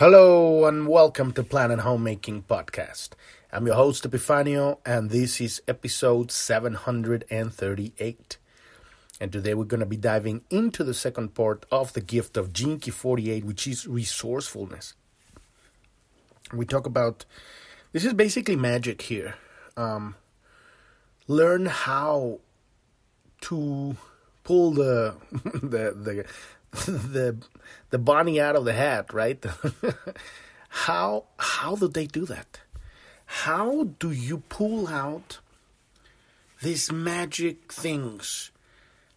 Hello and welcome to Planet Homemaking Podcast. I'm your host Epifanio and this is episode 738. And today we're going to be diving into the second part of the gift of Key 48 which is resourcefulness. We talk about this is basically magic here. Um, learn how to pull the the the the the bunny out of the hat, right? how how do they do that? How do you pull out these magic things?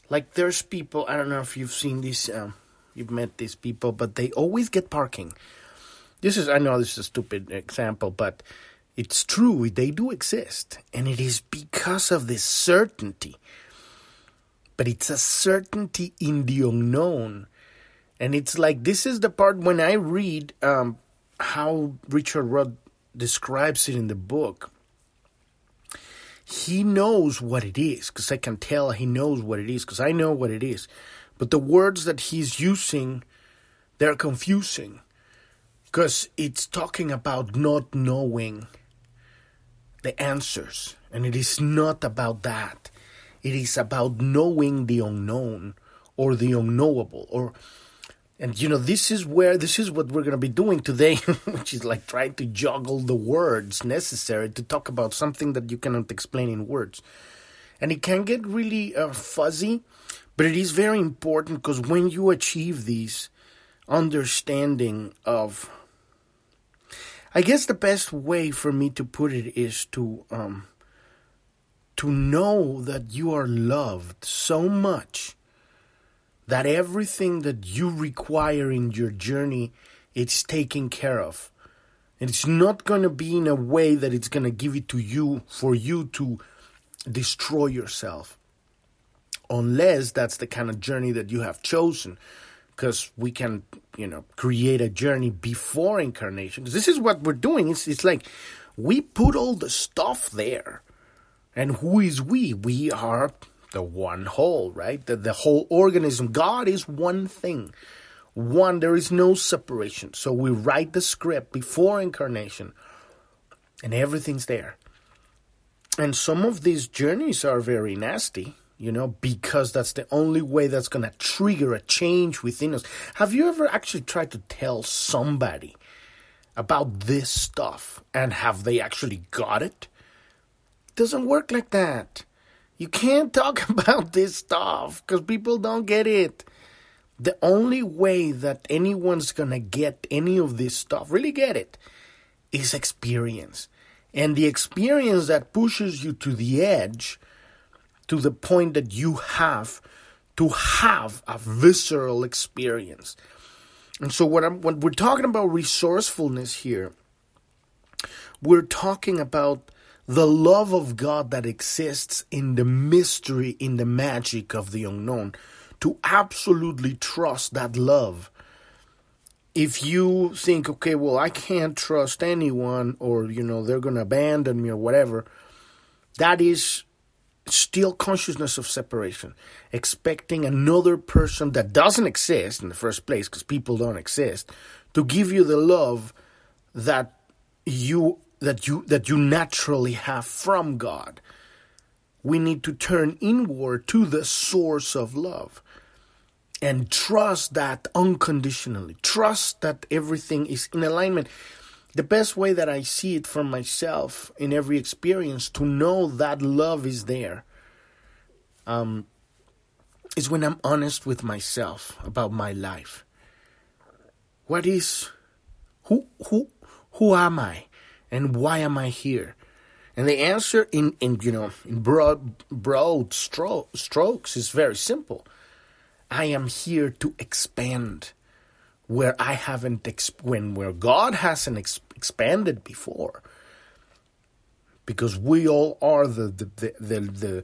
Like there's people I don't know if you've seen these, um, you've met these people, but they always get parking. This is I know this is a stupid example, but it's true. They do exist, and it is because of this certainty but it's a certainty in the unknown. And it's like this is the part when I read um, how Richard Rudd describes it in the book. He knows what it is because I can tell he knows what it is because I know what it is. But the words that he's using, they're confusing because it's talking about not knowing the answers. And it is not about that. It is about knowing the unknown or the unknowable or and you know this is where this is what we're going to be doing today which is like trying to juggle the words necessary to talk about something that you cannot explain in words. And it can get really uh, fuzzy but it is very important because when you achieve these understanding of i guess the best way for me to put it is to um, to know that you are loved so much that everything that you require in your journey it's taken care of. And it's not going to be in a way that it's going to give it to you for you to destroy yourself. Unless that's the kind of journey that you have chosen. Because we can you know create a journey before incarnation. This is what we're doing. It's, it's like we put all the stuff there and who is we? We are the one whole, right? The, the whole organism. God is one thing. One, there is no separation. So we write the script before incarnation, and everything's there. And some of these journeys are very nasty, you know, because that's the only way that's going to trigger a change within us. Have you ever actually tried to tell somebody about this stuff and have they actually got it? Doesn't work like that. You can't talk about this stuff because people don't get it. The only way that anyone's gonna get any of this stuff, really get it, is experience. And the experience that pushes you to the edge, to the point that you have to have a visceral experience. And so, what I'm, when we're talking about resourcefulness here, we're talking about the love of God that exists in the mystery, in the magic of the unknown, to absolutely trust that love. If you think, okay, well, I can't trust anyone, or, you know, they're going to abandon me or whatever, that is still consciousness of separation. Expecting another person that doesn't exist in the first place, because people don't exist, to give you the love that you that you that you naturally have from God. We need to turn inward to the source of love and trust that unconditionally. Trust that everything is in alignment. The best way that I see it for myself in every experience to know that love is there um, is when I'm honest with myself about my life. What is who who who am I? And why am I here? And the answer in, in you know in broad broad stro- strokes is very simple. I am here to expand where I haven't exp- when where God hasn't ex- expanded before. Because we all are the the the the, the,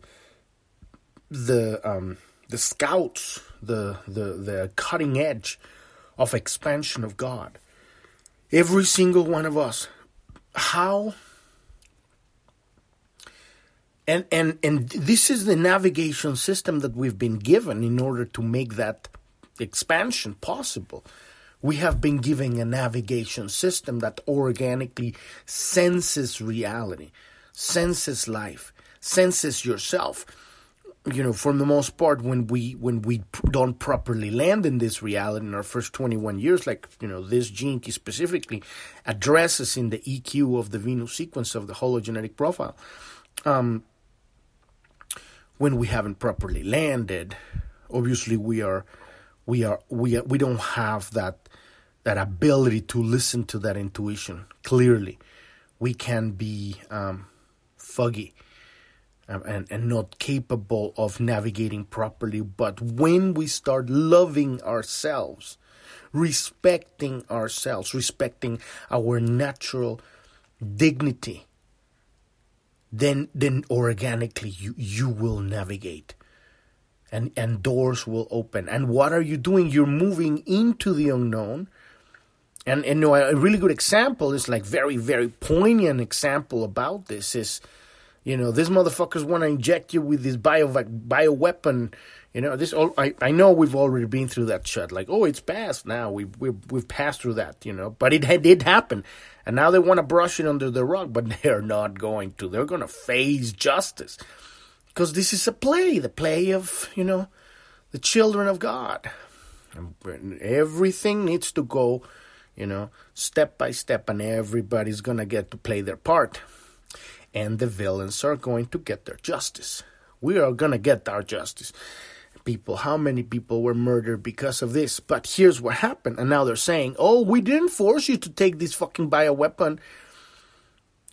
the um the scouts, the the the cutting edge of expansion of God. Every single one of us how and and and this is the navigation system that we've been given in order to make that expansion possible We have been given a navigation system that organically senses reality, senses life, senses yourself. You know, for the most part, when we when we don't properly land in this reality in our first 21 years, like you know, this gene specifically addresses in the EQ of the Venus sequence of the hologenetic profile. Um, when we haven't properly landed, obviously we are we are we are, we don't have that that ability to listen to that intuition clearly. We can be um, foggy Um, and, and not capable of navigating properly. But when we start loving ourselves, respecting ourselves, respecting our natural dignity, then then organically you you will navigate. And and doors will open. And what are you doing? You're moving into the unknown. And and a really good example is like very very poignant example about this is you know these motherfuckers want to inject you with this bio bio weapon you know this all I, I know we've already been through that shit like oh it's past now we we we've passed through that you know but it did happen and now they want to brush it under the rug but they're not going to they're going to face justice because this is a play the play of you know the children of god and everything needs to go you know, step by step, and everybody's gonna get to play their part. And the villains are going to get their justice. We are gonna get our justice. People, how many people were murdered because of this? But here's what happened. And now they're saying, oh, we didn't force you to take this fucking bioweapon.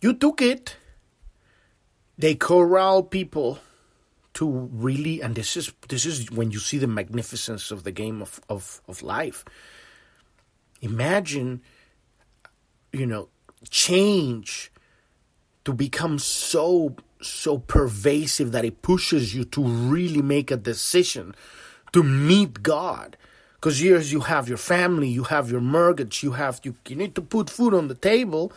You took it. They corral people to really and this is this is when you see the magnificence of the game of, of, of life Imagine, you know, change to become so so pervasive that it pushes you to really make a decision to meet God. Because years you have your family, you have your mortgage, you have you, you need to put food on the table,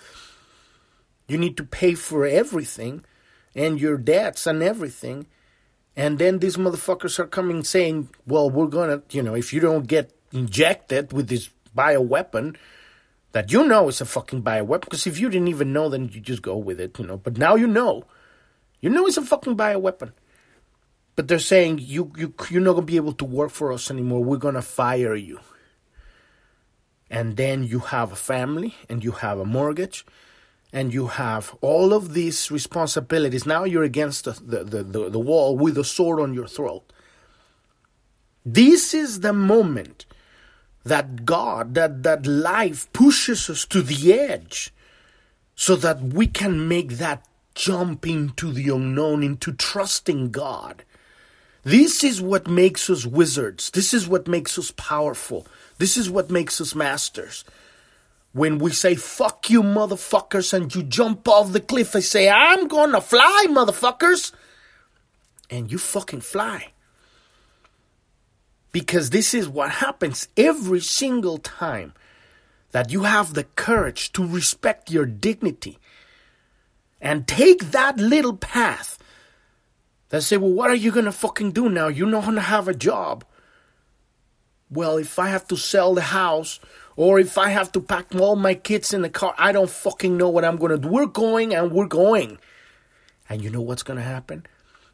you need to pay for everything, and your debts and everything. And then these motherfuckers are coming saying, Well, we're gonna you know, if you don't get injected with this bioweapon that you know is a fucking bioweapon. Because if you didn't even know, then you just go with it, you know. But now you know. You know it's a fucking bioweapon. But they're saying you you you're not gonna be able to work for us anymore. We're gonna fire you. And then you have a family and you have a mortgage and you have all of these responsibilities. Now you're against the, the, the, the, the wall with a sword on your throat. This is the moment that God, that, that life pushes us to the edge so that we can make that jump into the unknown, into trusting God. This is what makes us wizards. This is what makes us powerful. This is what makes us masters. When we say, fuck you, motherfuckers, and you jump off the cliff and say, I'm gonna fly, motherfuckers, and you fucking fly. Because this is what happens every single time that you have the courage to respect your dignity and take that little path that say, well, what are you going to fucking do now? You're not going to have a job. Well, if I have to sell the house or if I have to pack all my kids in the car, I don't fucking know what I'm going to do. We're going and we're going. And you know what's going to happen?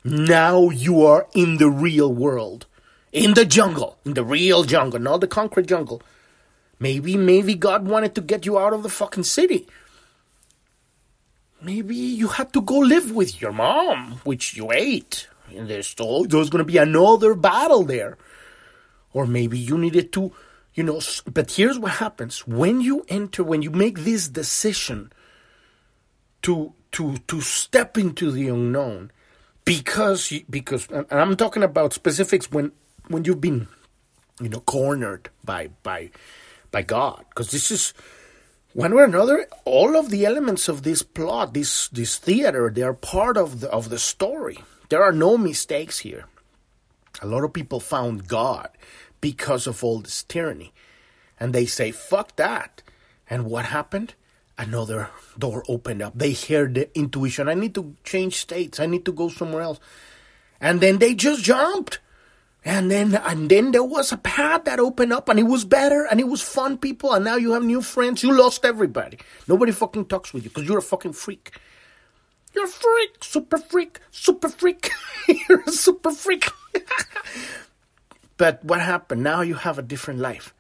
Now you are in the real world in the jungle, in the real jungle, not the concrete jungle. Maybe, maybe God wanted to get you out of the fucking city. Maybe you had to go live with your mom, which you ate. And there's there's going to be another battle there. Or maybe you needed to, you know, but here's what happens. When you enter, when you make this decision to, to, to step into the unknown, because, because, and I'm talking about specifics when when you've been, you know, cornered by by by God, because this is one way or another, all of the elements of this plot, this this theater, they are part of the of the story. There are no mistakes here. A lot of people found God because of all this tyranny, and they say, "Fuck that." And what happened? Another door opened up. They heard the intuition. I need to change states. I need to go somewhere else. And then they just jumped And then and then there was a path that opened up and it was better and it was fun, people. And now you have new friends. You lost everybody. Nobody fucking talks with you because you're a fucking freak. You're a freak, super freak, super freak. you're a super freak. but what happened? Now you have a different life.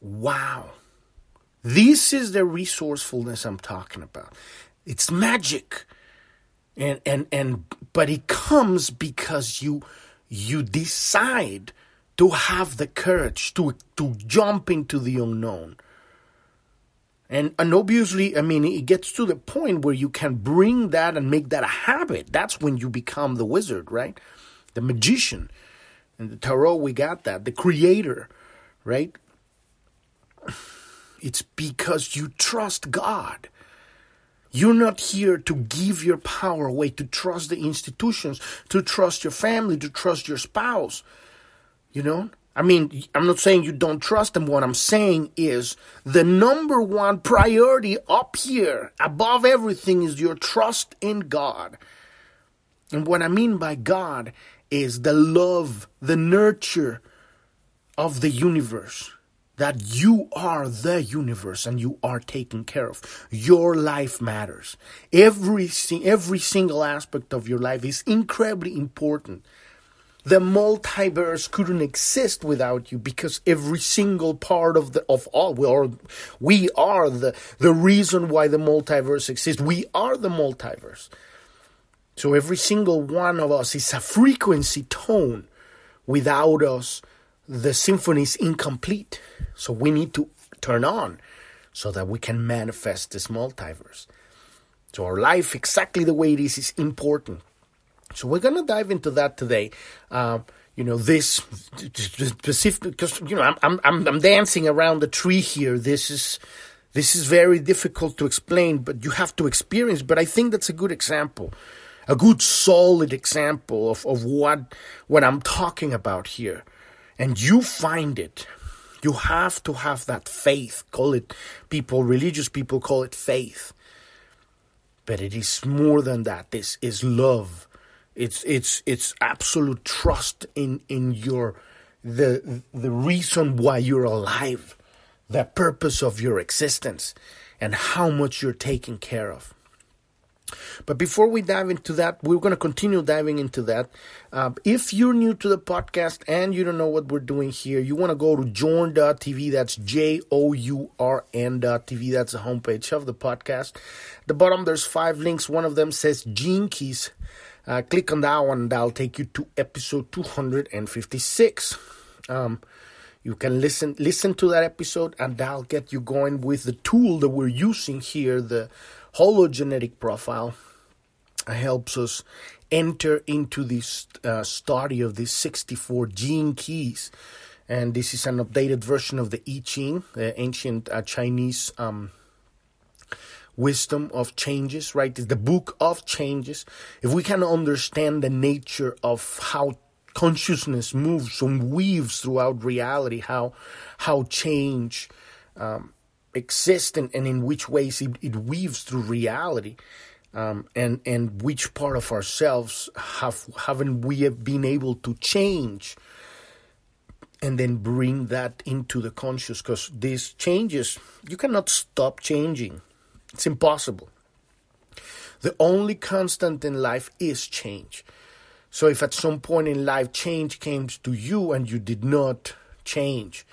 Wow. This is the resourcefulness I'm talking about. It's magic. And and and but it comes because you you decide to have the courage to to jump into the unknown. And and obviously, I mean, it gets to the point where you can bring that and make that a habit. That's when you become the wizard, right? The magician. In the tarot, we got that. The creator, right? It's because you trust God. You're not here to give your power away, to trust the institutions, to trust your family, to trust your spouse. You know? I mean, I'm not saying you don't trust them. What I'm saying is the number one priority up here, above everything, is your trust in God. And what I mean by God is the love, the nurture of the universe that you are the universe and you are taken care of. Your life matters. Every, every single aspect of your life is incredibly important. The multiverse couldn't exist without you because every single part of the of all we are we are the the reason why the multiverse exists. We are the multiverse. So every single one of us is a frequency tone. Without us, the symphony is incomplete. So we need to turn on so that we can manifest this multiverse. So our life, exactly the way it is, is important. So we're gonna dive into that today. Uh, you know this specific because you know I'm I'm I'm dancing around the tree here. This is this is very difficult to explain, but you have to experience. But I think that's a good example, a good solid example of of what what I'm talking about here, and you find it you have to have that faith. Call it, people, religious people call it faith. But it is more than that. This is love. It's it's it's absolute trust in in your the the reason why you're alive, the purpose of your existence, and how much you're taken care of. But before we dive into that, we're going to continue diving into that. Uh, if you're new to the podcast and you don't know what we're doing here, you want to go to journ.tv. That's J O U R N.tv. That's the homepage of the podcast. At the bottom, there's five links. One of them says Gene Keys. Uh, click on that one, and that'll take you to episode 256. Um, you can listen listen to that episode, and that'll get you going with the tool that we're using here, the hologenetic profile helps us enter into this uh, study of these 64 gene keys. And this is an updated version of the I Ching, the ancient uh, Chinese um, wisdom of changes, right? It's the book of changes. If we can understand the nature of how consciousness moves and weaves throughout reality, how how change um, exist and, and in which ways it, it weaves through reality um, and and which part of ourselves have haven't we been able to change and then bring that into the conscious? Because these changes you cannot stop changing. It's impossible. The only constant in life is change. So if at some point in life change came to you and you did not change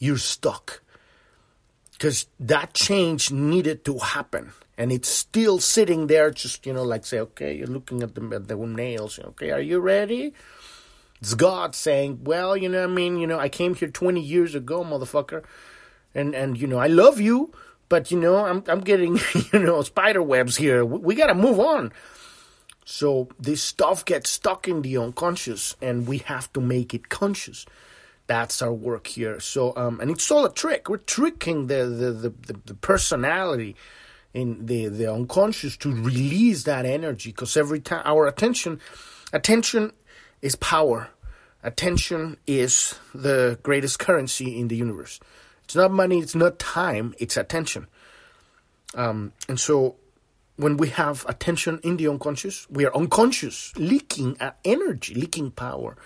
you're stuck because that change needed to happen. And it's still sitting there just you know like say okay you're looking at the, at the nails okay are you ready? It's god saying well you know i mean? You know i came here 20 years ago motherfucker and and you know i love you but you know i'm i'm getting you know spider webs here. We, we got to move on. So this stuff gets stuck in the unconscious and we have to make it conscious that's our work here. So, um, and it's all a trick. We're tricking the the, the, the, the personality in the, the unconscious to release that energy because every time our attention, attention is power. Attention is the greatest currency in the universe. It's not money, it's not time, it's attention. Um, and so when we have attention in the unconscious, we are unconscious, leaking energy, leaking power.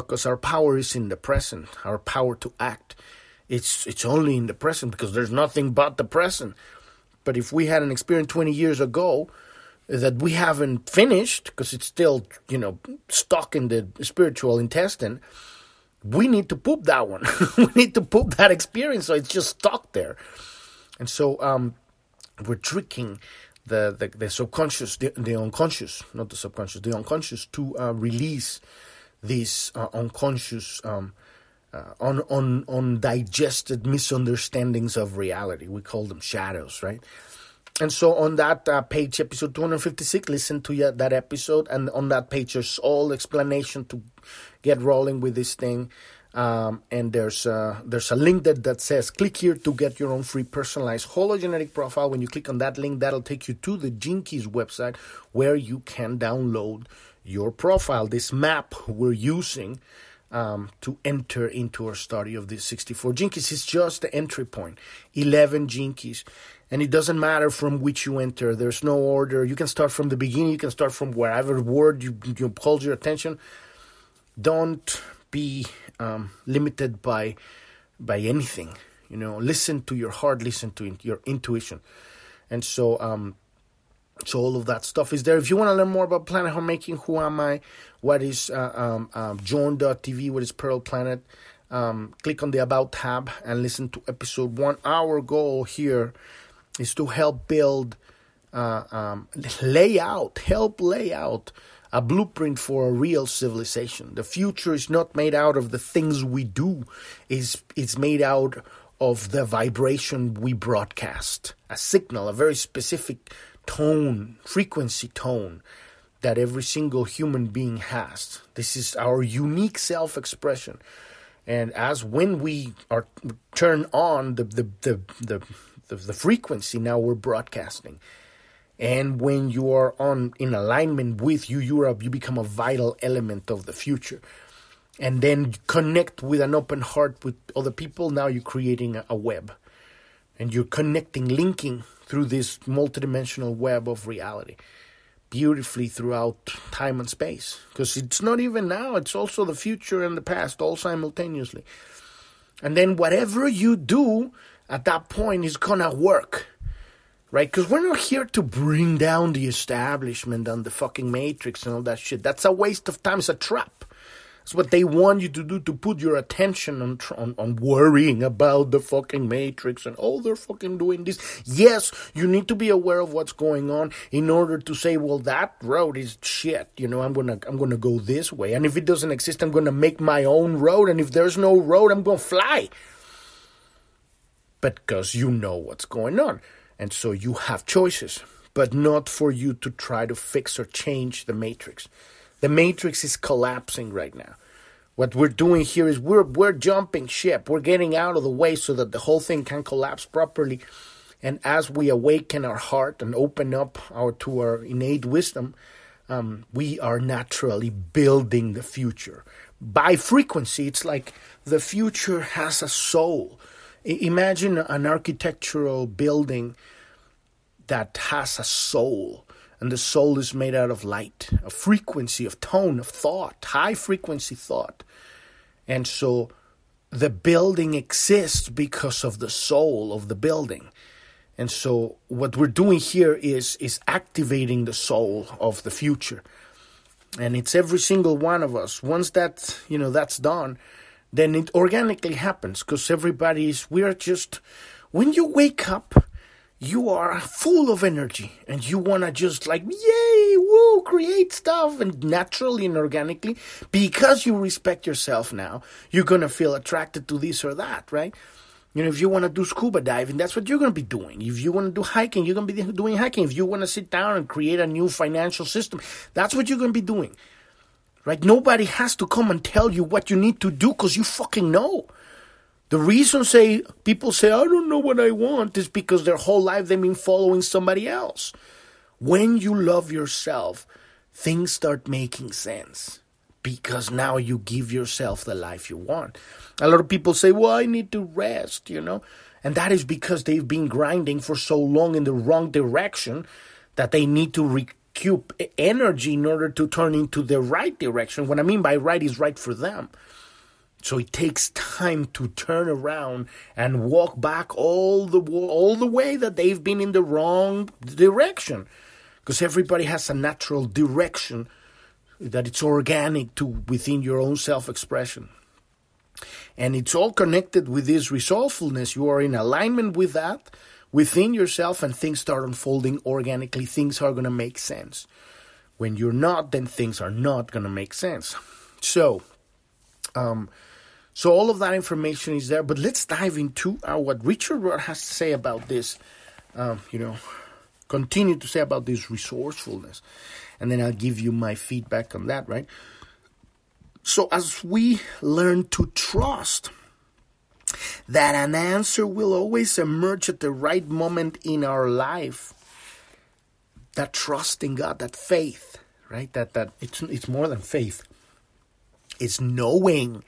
Because our power is in the present. Our power to act, it's it's only in the present because there's nothing but the present. But if we had an experience 20 years ago that we haven't finished because it's still you know stuck in the spiritual intestine, we need to poop that one. we need to poop that experience so it's just stuck there. And so um, we're tricking the, the, the subconscious, the, the, unconscious, not the subconscious, the unconscious to uh, release these uh, unconscious, um, uh, un, un, undigested misunderstandings of reality. We call them shadows, right? And so on that uh, page, episode 256, listen to that episode. And on that page, there's all explanation to get rolling with this thing. Um, and there's a, there's a link that, that says click here to get your own free personalized hologenetic profile. When you click on that link, that'll take you to the Keys website where you can download your profile. This map we're using um, to enter into our study of these 64 gene keys. Is just the entry point 11 gene keys. And it doesn't matter from which you enter. There's no order. You can start from the beginning. You can start from wherever word you, you hold your attention. Don't be um, limited by by anything. You know, listen to your heart, listen to your intuition, and so um, so all of that stuff is there. If you want to learn more about Planet Homemaking, who am I? What is uh, um, um? What is Pearl Planet? Um, click on the About tab and listen to episode one. Our goal here is to help build, uh, um, lay out, help lay out a blueprint for a real civilization. The future is not made out of the things we do, it's, it's made out of the vibration we broadcast. A signal, a very specific tone, frequency tone that every single human being has. This is our unique self expression. And as when we are turn on the the, the the the, the frequency, now we're broadcasting and when you are on in alignment with you europe you become a vital element of the future and then connect with an open heart with other people now you're creating a web and you're connecting linking through this multidimensional web of reality beautifully throughout time and space because it's not even now it's also the future and the past all simultaneously and then whatever you do at that point is gonna work right? Because we're not here to bring down the establishment and the fucking matrix and all that shit. That's a waste of time. It's a trap. It's what they want you to do to put your attention on, on, on worrying about the fucking matrix and oh they're fucking doing this. Yes, you need to be aware of what's going on in order to say, well, that road is shit. You know, I'm gonna I'm gonna go this way, and if it doesn't exist, I'm gonna make my own road, and if there's no road, I'm gonna fly. Because you know what's going on. And so you have choices, but not for you to try to fix or change the matrix. The matrix is collapsing right now. What we're doing here is we're we're jumping ship. We're getting out of the way so that the whole thing can collapse properly. And as we awaken our heart and open up our to our innate wisdom, um, we are naturally building the future by frequency. It's like the future has a soul. I- imagine an architectural building that has a soul. And the soul is made out of light, a frequency, of tone, of thought, high frequency thought. And so the building exists because of the soul of the building. And so what we're doing here is is activating the soul of the future. And it's every single one of us. Once that, you know, that's done, then it organically happens because everybody's we're just when you wake up you are full of energy and you want to just like yay woo create stuff and naturally and organically. Because you respect yourself now you're going to feel attracted to this or that right? You know if you want to do scuba diving that's what you're going to be doing. If you want to do hiking you're going to be doing hiking. If you want to sit down and create a new financial system that's what you're going to be doing right? Nobody has to come and tell you what you need to do because you fucking know the reason say people say I don't know what I want is because their whole life they've been following somebody else. When you love yourself, things start making sense because now you give yourself the life you want. A lot of people say, "Well, I need to rest," you know, and that is because they've been grinding for so long in the wrong direction that they need to recoup energy in order to turn into the right direction. What I mean by right is right for them. So it takes time to turn around and walk back all the all the way that they've been in the wrong direction, because everybody has a natural direction that it's organic to within your own self-expression. And it's all connected with this resourcefulness. You are in alignment with that within yourself, and things start unfolding organically. Things are going to make sense. When you're not, then things are not going to make sense. So, um, so all of that information is there, but let's dive into uh, what Richard has to say about this. Um, you know, continue to say about this resourcefulness, and then I'll give you my feedback on that. Right. So as we learn to trust that an answer will always emerge at the right moment in our life, that trust in God, that faith, right? That that it's it's more than faith. It's knowing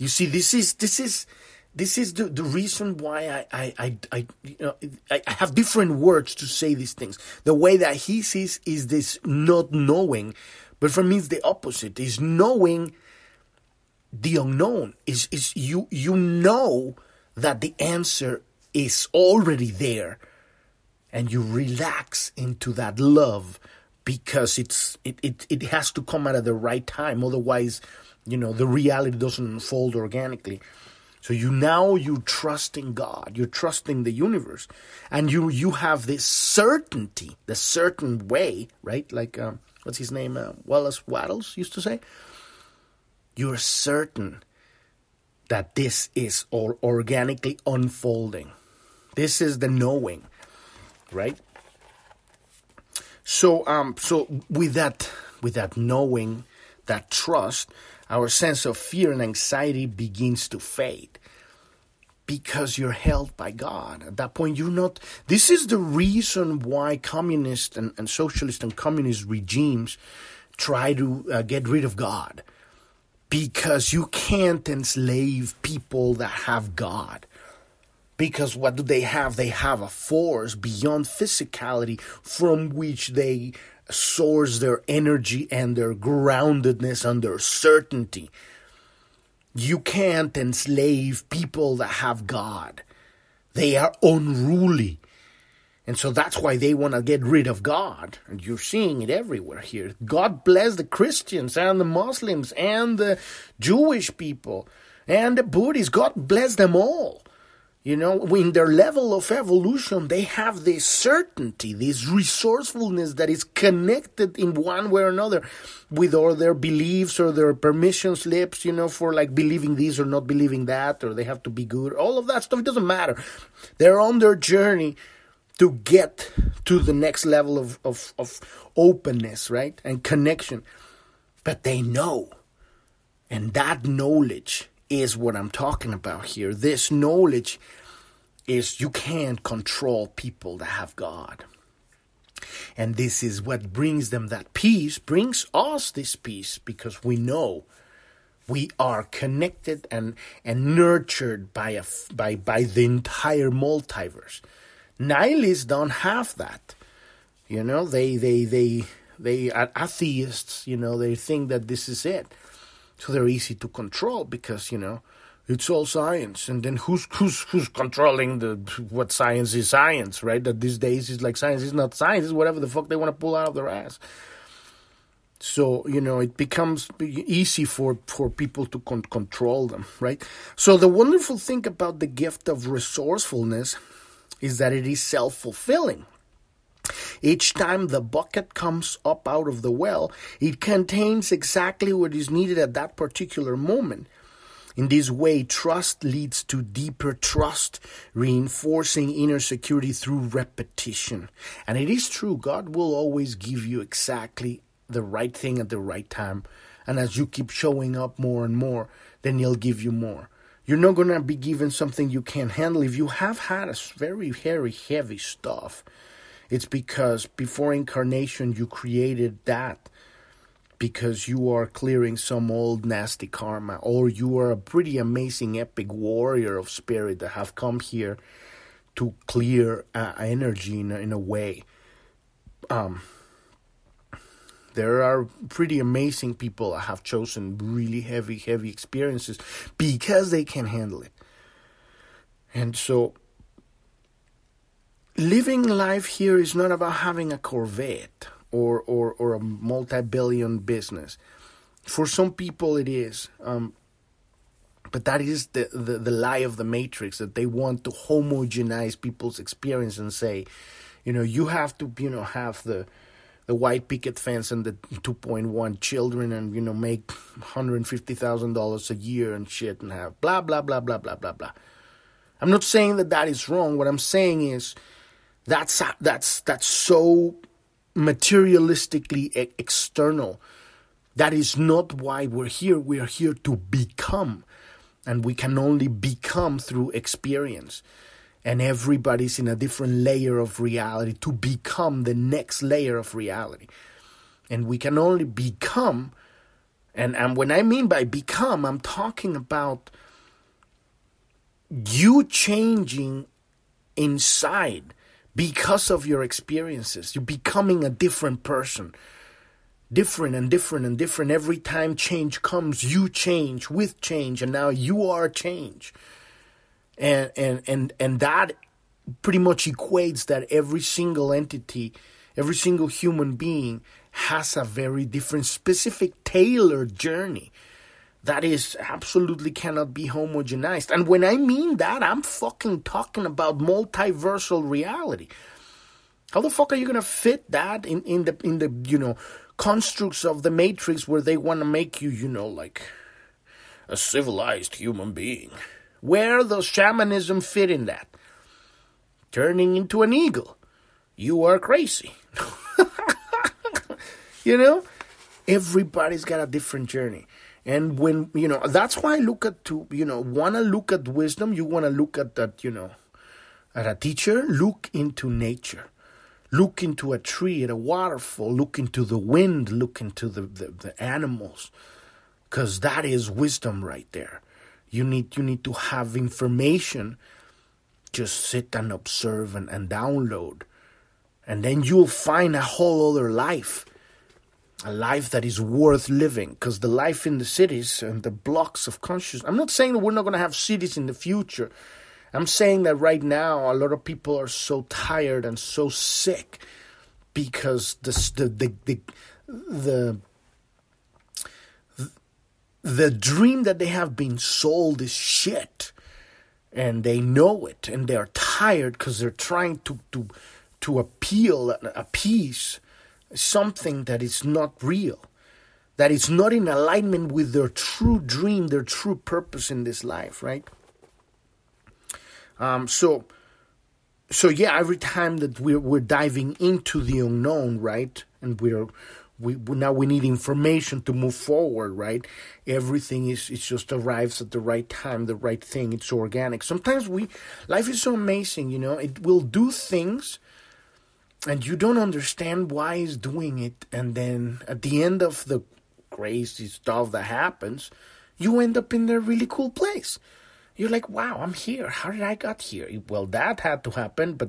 you see, this is this is this is the, the reason why I I, I, I you know I have different words to say these things. The way that he sees is this not knowing, but for me it's the opposite. Is knowing the unknown. Is is you you know that the answer is already there, and you relax into that love because it's it, it, it has to come at the right time. Otherwise you know the reality doesn't unfold organically. So you now you trust in god. You're trusting the universe. And you you have this certainty the certain way right? Like um, what's his name? Uh, wallace wattles used to say you're certain that this is all organically unfolding. This is the knowing right? So um so with that with that knowing that trust our sense of fear and anxiety begins to fade because you're held by God. At that point, you're not. This is the reason why communist and, and socialist and communist regimes try to uh, get rid of God. Because you can't enslave people that have God. Because what do they have? They have a force beyond physicality from which they source their energy and their groundedness and their certainty. You can't enslave people that have God. They are unruly. And so that's why they want to get rid of God. And you're seeing it everywhere here. God bless the Christians and the Muslims and the Jewish people and the Buddhists. God bless them all. You know, in their level of evolution, they have this certainty, this resourcefulness that is connected in one way or another with all their beliefs or their permission slips, you know, for like believing this or not believing that, or they have to be good. All of that stuff, it doesn't matter. They're on their journey to get to the next level of, of, of openness, right? And connection. But they know. And that knowledge is what I'm talking about here. This knowledge is you can't control people that have God. And this is what brings them that peace, brings us this peace because we know we are connected and, and nurtured by, a, by, by the entire multiverse. Nihilists don't have that. You know, they, they, they, they are atheists, you know, they think that this is it. So they're easy to control because, you know, it's all science. And then who's who's who's controlling the what science is science, right? That these days is like science is not science, it's whatever the fuck they want to pull out of their ass. So you know it becomes easy for for people to con- control them, right? So the wonderful thing about the gift of resourcefulness is that it is self fulfilling. Each time the bucket comes up out of the well, it contains exactly what is needed at that particular moment. In this way, trust leads to deeper trust, reinforcing inner security through repetition. And it is true, God will always give you exactly the right thing at the right time. And as you keep showing up more and more, then He'll give you more. You're not going to be given something you can't handle. If you have had a very, very heavy stuff, it's because before incarnation you created that because you are clearing some old nasty karma or you are a pretty amazing epic warrior of spirit that have come here to clear uh, energy in a, in a way um, There are pretty amazing people that have chosen really heavy, heavy experiences because they can handle it. And so, living life here is not about having a Corvette or, or, or a multi billion business. For some people, it is. Um, but that is the, the, the lie of the matrix that they want to homogenize people's experience and say, you know, you have to, you know, have the the white picket fence and the 2.1 children and you know make $150,000 a year and shit and have blah blah blah blah blah blah blah. I'm not saying that that is wrong. What I'm saying is that's that's that's so materialistically external. That is not why we're here. We are here to become and we can only become through experience and everybody's in a different layer of reality to become the next layer of reality and we can only become and and when i mean by become i'm talking about you changing inside because of your experiences you're becoming a different person different and different and different. Every time change comes, you change with change, and now you are change. And and and and that pretty much equates that every single entity, every single human being has a very different, specific, tailored journey that is absolutely cannot be homogenized. And when I mean that, I'm fucking talking about multiversal reality. How the fuck are you gonna fit that in, in the in the you know constructs of the Matrix where they want to make you, you know, like a civilized human being. Where does shamanism fit in that? Turning into an eagle. You are crazy. you know? Everybody's got a different journey. And when, you know, that's why I look at to, you know, want to look at wisdom, you want to look at that, you know, at a teacher, look into nature look into a tree, at a waterfall, look into the wind, look into the, the, the animals. Because that is wisdom right there. You need you need to have information. Just sit and observe and, and download. And then you'll find a whole other life. A life that is worth living. Because the life in the cities and the blocks of consciousness. I'm not saying that we're not going to have cities in the future I'm saying that right now, a lot of people are so tired and so sick because the the the the, the, the dream that they have been sold is shit, and they know it, and they are tired because they're trying to to to appeal appease something that is not real that is not in alignment with their true dream, their true purpose in this life, right? Um, so, so yeah, every time that we're we're diving into the unknown, right, and we're we now we need information to move forward, right? Everything is it just arrives at the right time, the right thing. It's organic. Sometimes we life is so amazing, you know. It will do things, and you don't understand why he's doing it, and then at the end of the crazy stuff that happens, you end up in a really cool place you're like, wow, I'm here. How did I got here? Well, that had to happen, but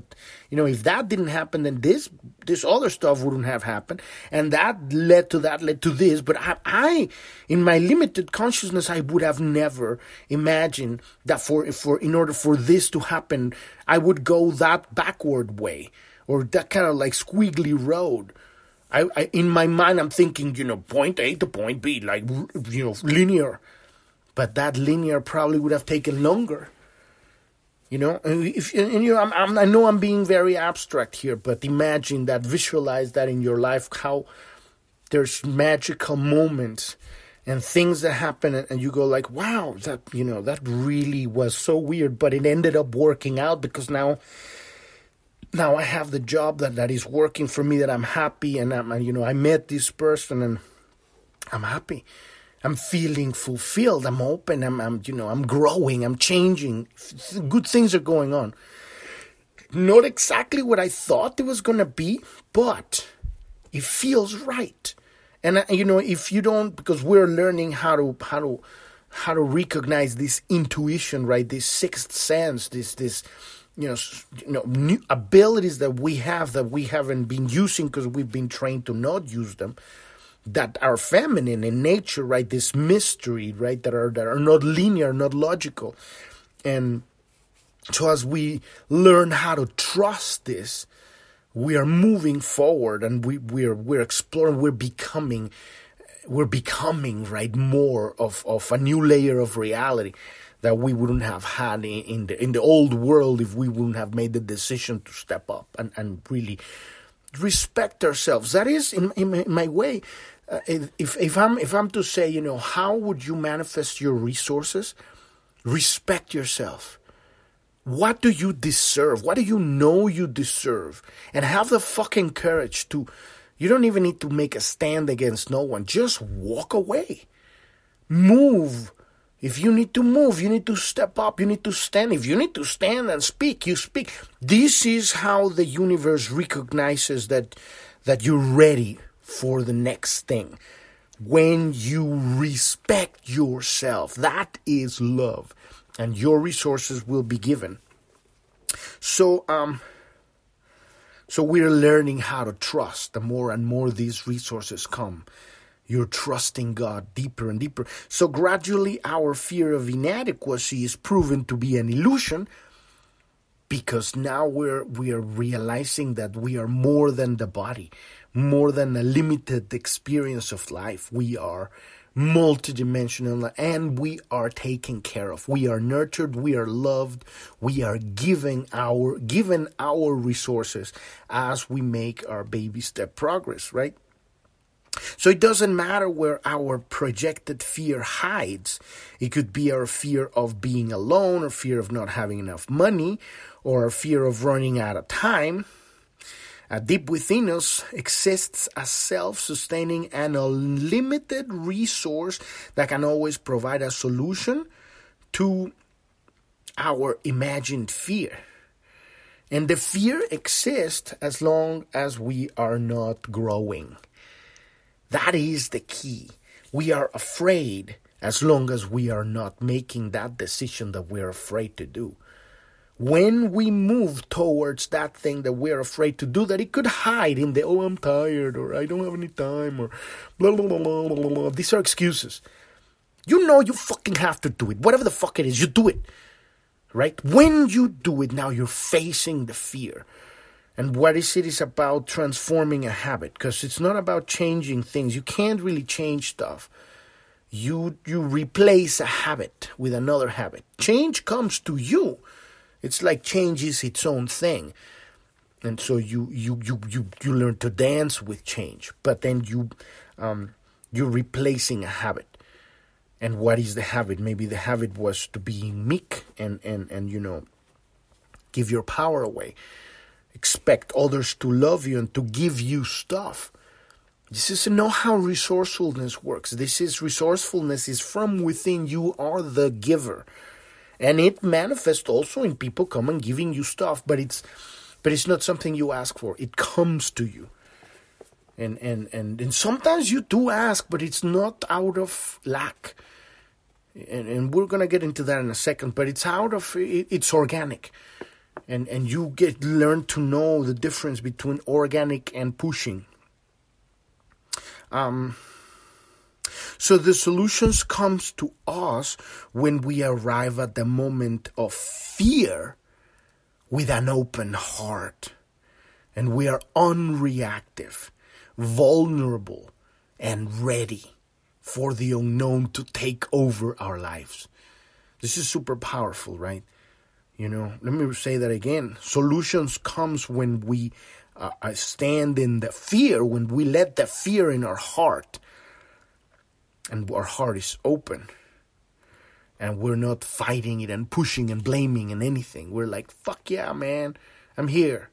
you know, if that didn't happen, then this this other stuff wouldn't have happened, and that led to that led to this. But I, I in my limited consciousness, I would have never imagined that for for in order for this to happen, I would go that backward way or that kind of like squiggly road. I, I in my mind, I'm thinking, you know, point A to point B, like you know, linear but that linear probably would have taken longer. You know, and if and you, I'm, I'm, i know I'm being very abstract here, but imagine that, visualize that in your life. How there's magical moments and things that happen, and you go like, "Wow, that you know, that really was so weird," but it ended up working out because now, now I have the job that that is working for me. That I'm happy, and I'm, you know, I met this person, and I'm happy. I'm feeling fulfilled. I'm open. I'm, I'm, you know, I'm growing. I'm changing. Good things are going on. Not exactly what I thought it was going to be, but it feels right. And uh, you know, if you don't, because we're learning how to how to how to recognize this intuition, right? This sixth sense, this this you know, you know, abilities that we have that we haven't been using because we've been trained to not use them that are feminine in nature, right? This mystery, right? That are that are not linear, not logical, and so as we learn how to trust this, we are moving forward, and we we're we're exploring, we're becoming, we're becoming right more of of a new layer of reality that we wouldn't have had in, in the in the old world if we wouldn't have made the decision to step up and and really respect ourselves. That is, in, in, in my way, uh, if if I'm if I'm to say, you know, how would you manifest your resources? Respect yourself. What do you deserve? What do you know you deserve? And have the fucking courage to. You don't even need to make a stand against no one. Just walk away. Move if you need to move, you need to step up, you need to stand. If you need to stand and speak, you speak. This is how the universe recognizes that that you're ready for the next thing. When you respect yourself, that is love, and your resources will be given. So, um, so we're learning how to trust. The more and more these resources come, you're trusting God deeper and deeper. So gradually, our fear of inadequacy is proven to be an illusion because now we're we are realizing that we are more than the body, more than a limited experience of life. We are multidimensional and we are taken care of. We are nurtured, we are loved, we are giving our given our resources as we make our baby step progress, right? So it doesn't matter where our projected fear hides. It could be our fear of being alone, or fear of not having enough money, or a fear of running out of time. Uh, deep within us exists a self sustaining and unlimited resource that can always provide a solution to our imagined fear. And the fear exists as long as we are not growing. That is the key. We are afraid as long as we are not making that decision that we're afraid to do. When we move towards that thing that we're afraid to do, that it could hide in the, oh, I'm tired, or I don't have any time, or blah, blah, blah, blah, blah, blah. These are excuses. You know you fucking have to do it. Whatever the fuck it is, you do it. Right? When you do it, now you're facing the fear. And what is it is about transforming a habit because it's not about changing things. You can't really change stuff. You you replace a habit with another habit. Change comes to you. It's like change is its own thing. And so you you you you, you learn to dance with change, but then you um, you're replacing a habit. And what is the habit? Maybe the habit was to be meek and and and you know give your power away expect others to love you and to give you stuff. This is know how resourcefulness works. This is resourcefulness is from within. You are the giver. And it manifests also in people come and giving you stuff, but it's but it's not something you ask for. It comes to you. And and and, and sometimes you do ask, but it's not out of lack. And, and we're gonna get into that in a second, but it's out of it, it's organic and and you get learn to know the difference between organic and pushing. Um so the solutions comes to us when we arrive at the moment of fear with an open heart. And we are unreactive vulnerable and ready for the unknown to take over our lives. This is super powerful right you know, let me say that again. Solutions comes when we uh, uh, stand in the fear, when we let the fear in our heart, and our heart is open, and we're not fighting it and pushing and blaming and anything. We're like, "Fuck yeah, man, I'm here."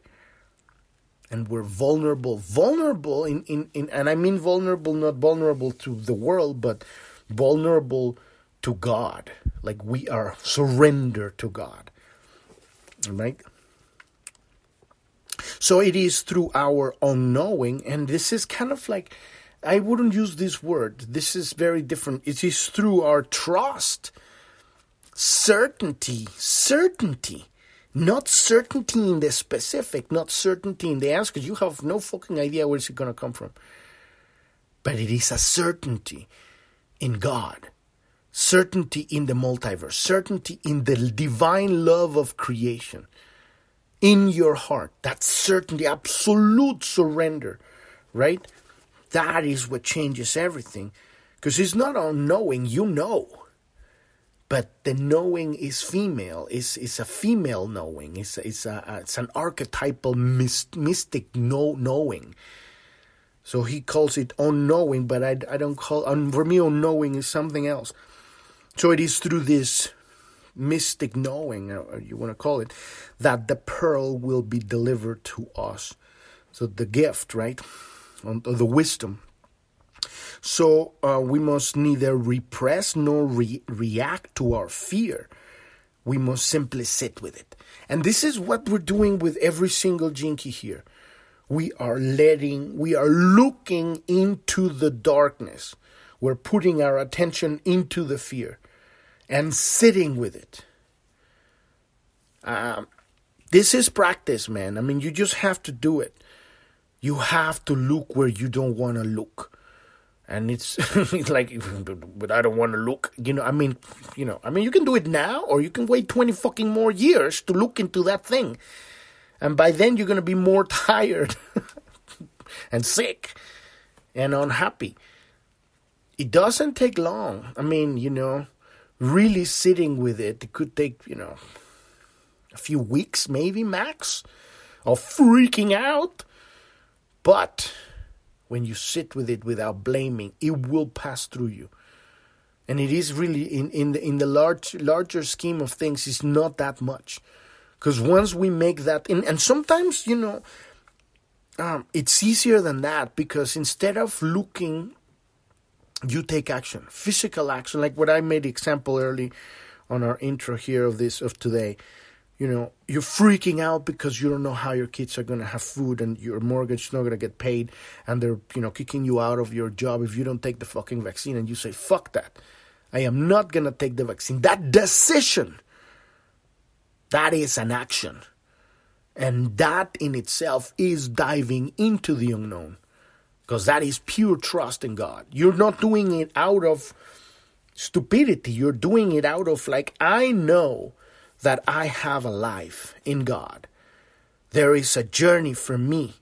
and we're vulnerable. Vulnerable in, in, in and i mean vulnerable not vulnerable to the world but vulnerable to god. Like we are surrender to god Right? So it is through our unknowing, and this is kind of like, I wouldn't use this word. This is very different. It is through our trust, certainty, certainty. Not certainty in the specific, not certainty in the answer, because you have no fucking idea where it's going to come from. but it is a certainty in God, certainty in the multiverse, certainty in the divine love of creation in your heart. That certainty, absolute surrender, right? That is what changes everything. Because it's not all knowing, you know. But the knowing is female. It's, it's a female knowing. It's, it's, a, it's an archetypal mystic know, knowing. So he calls it unknowing, but I, I don't call for me unknowing is something else. So it is through this mystic knowing, or uh, you want to call it, that the pearl will be delivered to us. So the gift, right, the wisdom. So uh, we must neither repress nor re- react to our fear. We must simply sit with it. And this is what we're doing with every single Key here we are letting, we are looking into the darkness. We're putting our attention into the fear and sitting with it. Um, this is practice, man. I mean, you just have to do it. You have to look where you don't want to look. And it's, it's like, but I don't want to look. You know, I mean, you know, I mean, you can do it now, or you can wait twenty fucking more years to look into that thing. And by then, you're going to be more tired and sick and unhappy. It doesn't take long. I mean, you know, really sitting with it, it could take, you know, a few weeks, maybe max, of freaking out. But when you sit with it without blaming, it will pass through you. And it is really in, in the in the large larger scheme of things, it's not that much. Because once we make that, and, and sometimes, you know, um, it's easier than that because instead of looking, you take action, physical action, like what I made example early on our intro here of this of today. You know, you're freaking out because you don't know how your kids are going to have food and your mortgage is not going to get paid and they're, you know, kicking you out of your job if you don't take the fucking vaccine and you say, fuck that. I am not going to take the vaccine. That decision that is an action. And that in itself is diving into the unknown. Because that is pure trust in God. You're not doing it out of stupidity. You're doing it out of, like, I know that I have a life in God. There is a journey for me.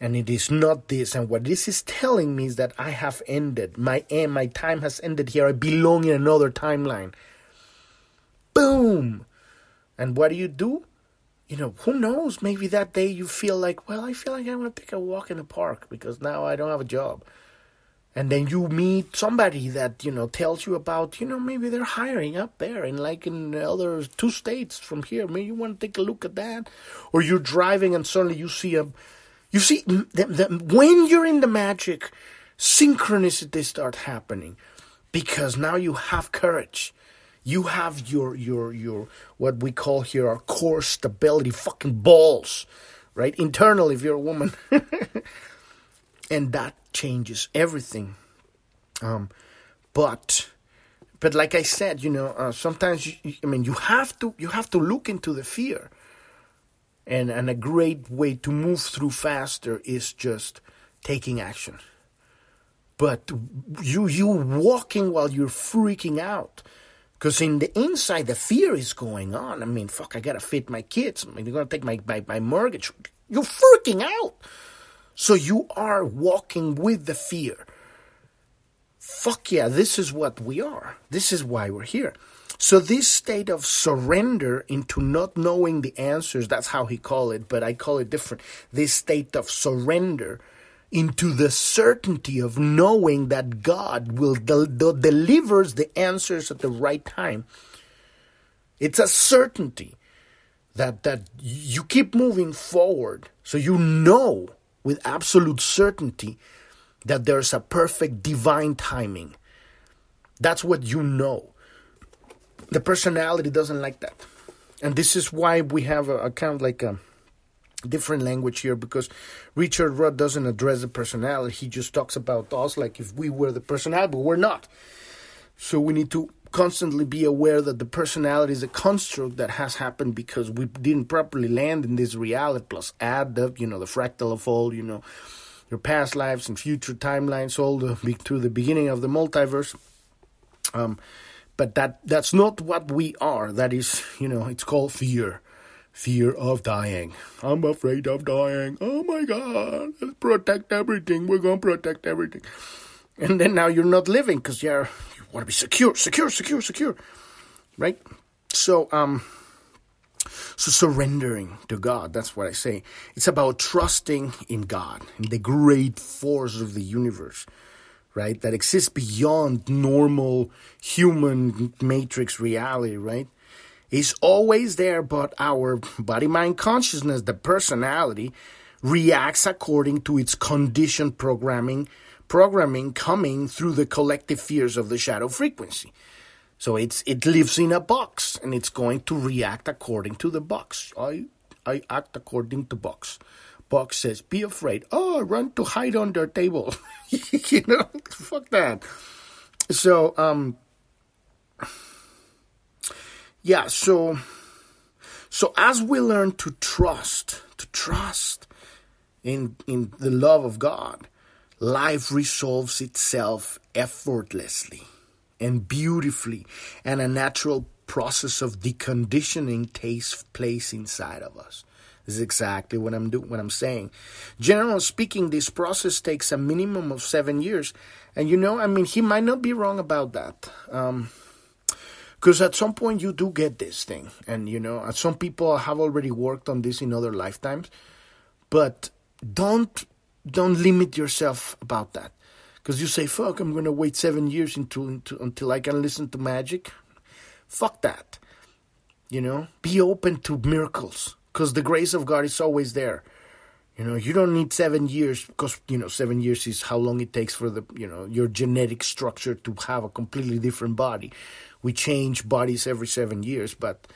And it is not this. And what this is telling me is that I have ended. My end, my time has ended here. I belong in another timeline. Boom! And what do you do? You know, who knows? Maybe that day you feel like, well, I feel like I want to take a walk in the park because now I don't have a job. And then you meet somebody that, you know, tells you about, you know, maybe they're hiring up there in like in other two states from here. Maybe you want to take a look at that. Or you're driving and suddenly you see a, you see, the, the, when you're in the magic, synchronicities start happening because now you have courage you have your your your what we call here our core stability fucking balls right? Internal if you're a woman. And that changes everything. Um but but like i said you know uh, sometimes you, i mean you have to you have to look into the fear. And and a great way to move through faster is just taking action. But you you walking while you're freaking out because in the inside, the fear is going on. I mean, fuck, I gotta feed my kids. I mean, they're gonna take my, my, my mortgage. You're freaking out. So you are walking with the fear. Fuck yeah, this is what we are. This is why we're here. So this state of surrender into not knowing the answers, that's how he called it, but I call it different. This state of surrender into the certainty of knowing that God will del- del- delivers the answers at the right time. It's a certainty that that you keep moving forward, so you know with absolute certainty that there's a perfect divine timing. That's what you know. The personality doesn't like that, and this is why we have a, kind of like a different language here because Richard Rudd doesn't address the personality. He just talks about us like if we were the personality, but we're not. So we need to constantly be aware that the personality is a construct that has happened because we didn't properly land in this reality. Plus, add the you know the fractal of all you know your past lives and future timelines, all the to the beginning of the multiverse. Um, but that that's not what we are. That is, you know, it's called fear. Fear of dying. I'm afraid of dying. Oh my God! Let's protect everything. We're gonna protect everything. And then now you're not living because you're you want to be secure, secure, secure, secure, right? So um so surrendering to God, that's what I say. It's about trusting in God, in the great force of the universe, right? That exists beyond normal human matrix reality, right? It's always there, but our body mind consciousness, the personality, reacts according to its conditioned programming programming coming through the collective fears of the shadow frequency. So it's it lives in a box and it's going to react according to the box. I I act according to box. Box says, "Be afraid." Oh, run to hide under table. you know, fuck that. So um, yeah. So so as we learn to trust, to trust in in the love of God, life resolves itself effortlessly and beautifully, and a natural process of deconditioning takes place inside of us. This is exactly what I'm doing. What I'm saying. Generally speaking, this process takes a minimum of seven years, and you know, I mean, he might not be wrong about that. Um, because at some point you do get this thing, and you know, some people have already worked on this in other lifetimes, but don't don't limit yourself about that because you say, fuck, I'm going to wait seven years until, until I can listen to magic. Fuck that. You know, be open to miracles because the grace of God is always there. You know, you don't need seven years because, you know, seven years is how long it takes for the, you know, your genetic structure to have a completely different body. We change bodies every seven years, but,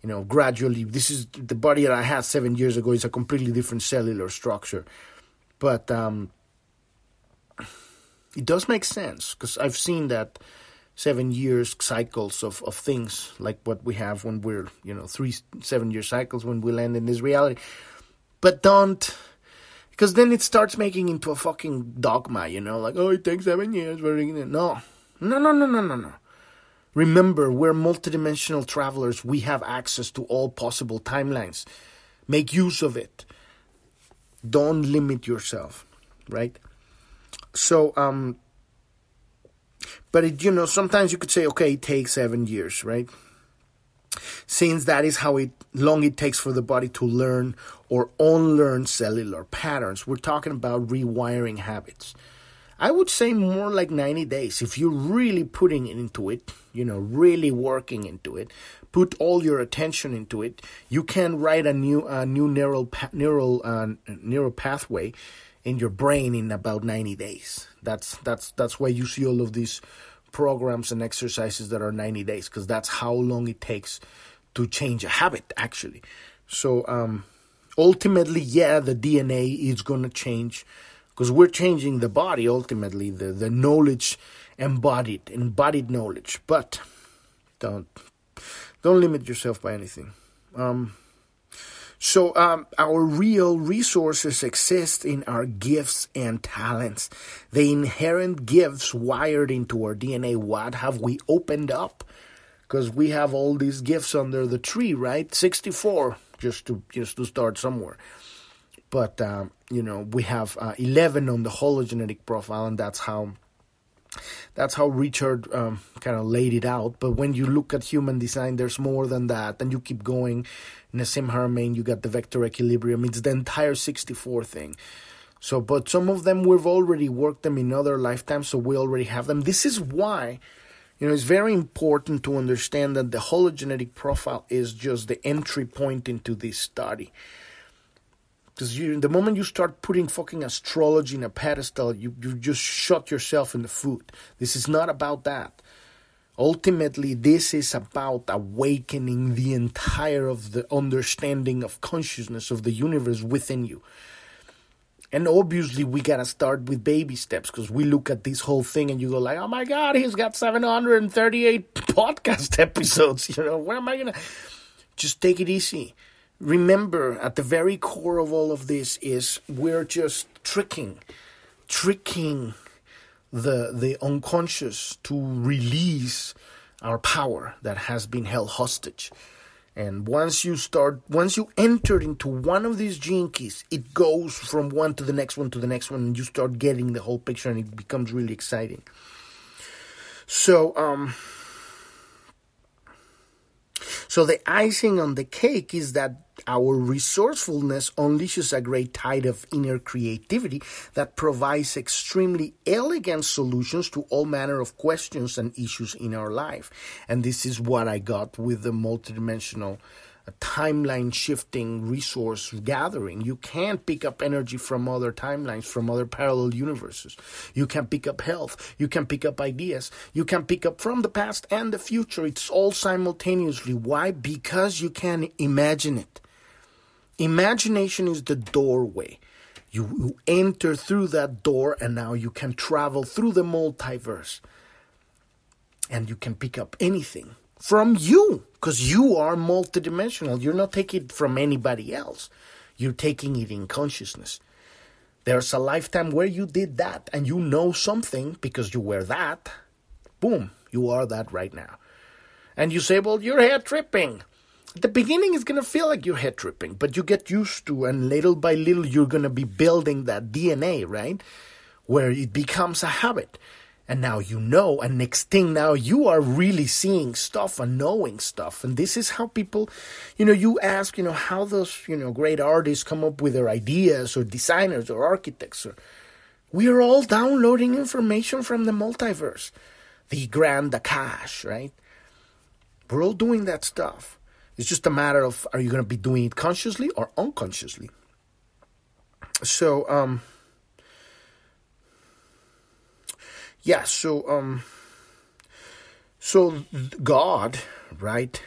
you know, gradually, this is the body that I had seven years ago is a completely different cellular structure. But, um, it does make sense because I've seen that seven years cycles of, of things like what we have when we're you know three seven year cycles when we land in this reality but don't because then it starts making into a fucking dogma you know like oh it takes seven years no. No no no no no no. Remember we're multidimensional travelers. We have access to all possible timelines. Make use of it. Don't limit yourself right? So, um, but it, you know, sometimes you could say, okay, it takes seven years, right? Since that is how it, long it takes for the body to learn or unlearn cellular patterns, we're talking about rewiring habits. I would say more like 90 days. If you're really putting into it, you know, really working into it, put all your attention into it, you can write a new, a new neural, neural, uh, neural pathway in your brain in about 90 days. That's that's that's why you see all of these programs and exercises that are 90 days because that's how long it takes to change a habit actually. So um, ultimately, yeah, the DNA is going to change because we're changing the body ultimately, the the knowledge embodied, embodied knowledge. But don't don't limit yourself by anything. Um, so, um, our real resources exist in our gifts and talents. The inherent gifts wired into our DNA. What have we opened up? Because we have all these gifts under the tree, right? 64, just to just to start somewhere. But um, you know, we have uh, 11 on the hologenetic profile, and that's how that's how Richard um, kind of laid it out. But when you look at human design, there's more than that, and you keep going. Nassim Haramein, you got the vector equilibrium. It's the entire 64 thing. So, but some of them we've already worked them in other lifetimes, so we already have them. This is why, you know, it's very important to understand that the hologenetic profile is just the entry point into this study. Because the moment you start putting fucking astrology in a pedestal, you, you just shot yourself in the foot. This is not about that. Ultimately, this is about awakening the entire of the understanding of consciousness of the universe within you. And obviously, we gotta start with baby steps because we look at this whole thing and you go like, "Oh my God, he's got 738 podcast episodes." You know, where am I gonna? Just take it easy remember at the very core of all of this is we're just tricking, tricking the the unconscious to release our power that has been held hostage. And once you start, once you enter into one of these Gene Keys it goes from one to the next one to the next one, and you start getting the whole picture, and it becomes really exciting. So, um, so the icing on the cake is that our resourcefulness unleashes a great tide of inner creativity that provides extremely elegant solutions to all manner of questions and issues in our life. And this is what I got with the multidimensional a timeline shifting resource gathering. You can't pick up energy from other timelines, from other parallel universes. You can pick up health. You can pick up ideas. You can pick up from the past and the future. It's all simultaneously. Why? Because you can imagine it. Imagination is the doorway. You, you enter through that door, and now you can travel through the multiverse. And you can pick up anything from you because you are multidimensional. You're not taking it from anybody else. You're taking it in consciousness. There's a lifetime where you did that and you know something because you were that. Boom, you are that right now. And you say, well, you're head tripping. The beginning, is going to feel like you're head tripping, but you get used to, and little by little, you're going to be building that DNA, right? Where it becomes a habit and now you know and next thing now you are really seeing stuff and knowing stuff. And this is how people you know you ask you know how those you know great artists come up with their ideas or designers or architects or we are all downloading information from the multiverse. The grand akash right? We're all doing that stuff. It's just a matter of are you going to be doing it consciously or unconsciously? So um yeah so um so god right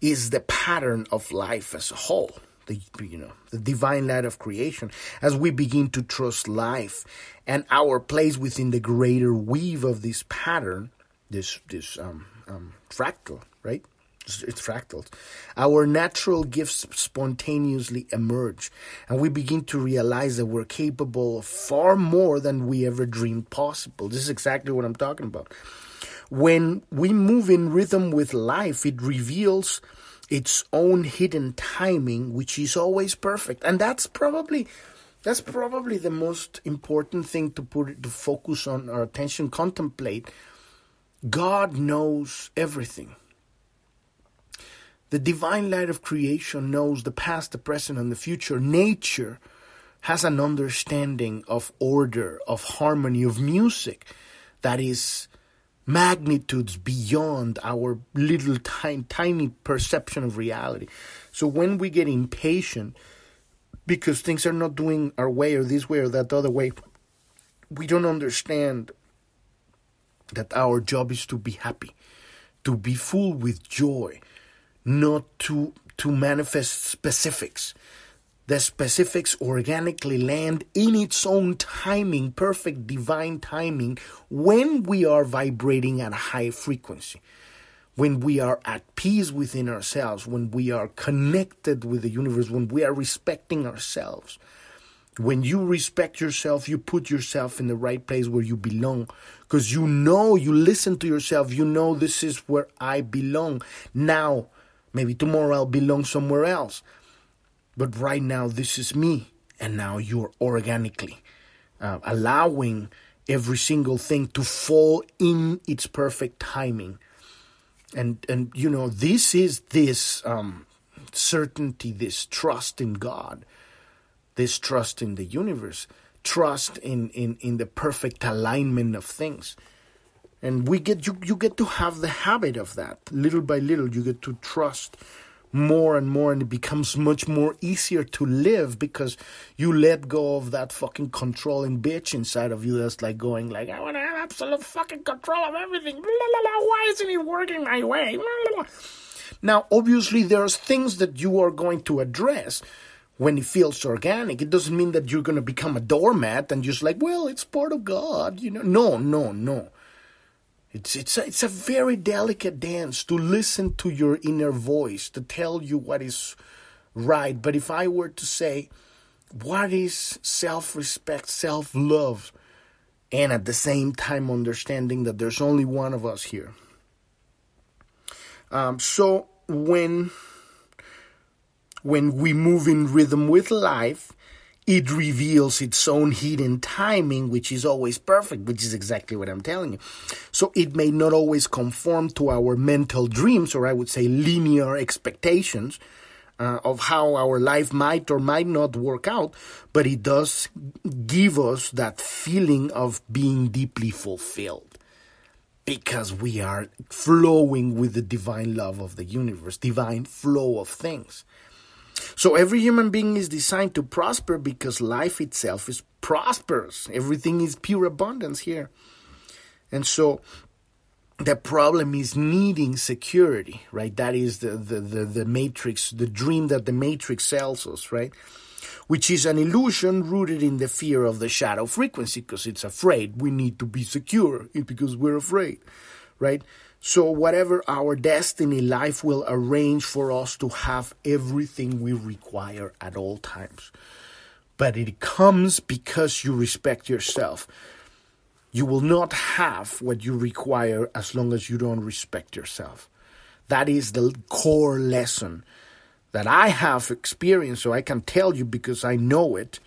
is the pattern of life as a whole the you know the divine light of creation as we begin to trust life and our place within the greater weave of this pattern this this um, um fractal right it's fractals. Our natural gifts spontaneously emerge, and we begin to realize that we're capable of far more than we ever dreamed possible. This is exactly what I'm talking about. When we move in rhythm with life, it reveals its own hidden timing, which is always perfect. And that's probably that's probably the most important thing to put to focus on our attention, contemplate. God knows everything. The divine light of creation knows the past, the present, and the future. Nature has an understanding of order, of harmony, of music that is magnitudes beyond our little tiny, tiny perception of reality. So when we get impatient because things are not doing our way or this way or that other way, we don't understand that our job is to be happy, to be full with joy, not to to manifest specifics. The specifics organically land in its own timing, perfect divine timing, when we are vibrating at a high frequency, when we are at peace within ourselves, when we are connected with the universe, when we are respecting ourselves. When you respect yourself, you put yourself in the right place where you belong because you know, you listen to yourself, you know, this is where I belong. Now, Maybe tomorrow I'll belong somewhere else. But right now, this is me. And now you're organically uh, allowing every single thing to fall in its perfect timing. And, and you know, this is this um, certainty, this trust in God, this trust in the universe, trust in, in, in the perfect alignment of things and we get you you get to have the habit of that. Little by little you get to trust more and more and it becomes much more easier to live because you let go of that fucking controlling bitch inside of you that's like going like I want to have absolute fucking control of everything. Blah, blah, blah. why isn't it working my way? Now obviously there's things that you are going to address when it feels organic. It doesn't mean that you're going to become a doormat and just like well it's part of god you know? No no no it's, it's, a, it's a very delicate dance to listen to your inner voice, to tell you what is right. But if I were to say, what is self respect, self love, and at the same time understanding that there's only one of us here. Um, so when when we move in rhythm with life, it reveals its own hidden timing, which is always perfect, which is exactly what I'm telling you. So it may not always conform to our mental dreams, or I would say linear expectations uh, of how our life might or might not work out, but it does give us that feeling of being deeply fulfilled because we are flowing with the divine love of the universe, divine flow of things. So every human being is designed to prosper because life itself is prosperous. Everything is pure abundance here. And so the problem is needing security, right? That is the, the, the, the matrix, the dream that the matrix sells us, right? Which is an illusion rooted in the fear of the shadow frequency because it's afraid. We need to be secure eh, because we're afraid, right? So, whatever our destiny, life will arrange for us to have everything we require at all times. But it comes because you respect yourself. You will not have what you require as long as you don't respect yourself. That is the core lesson that I have experienced, so I can tell you because I know it,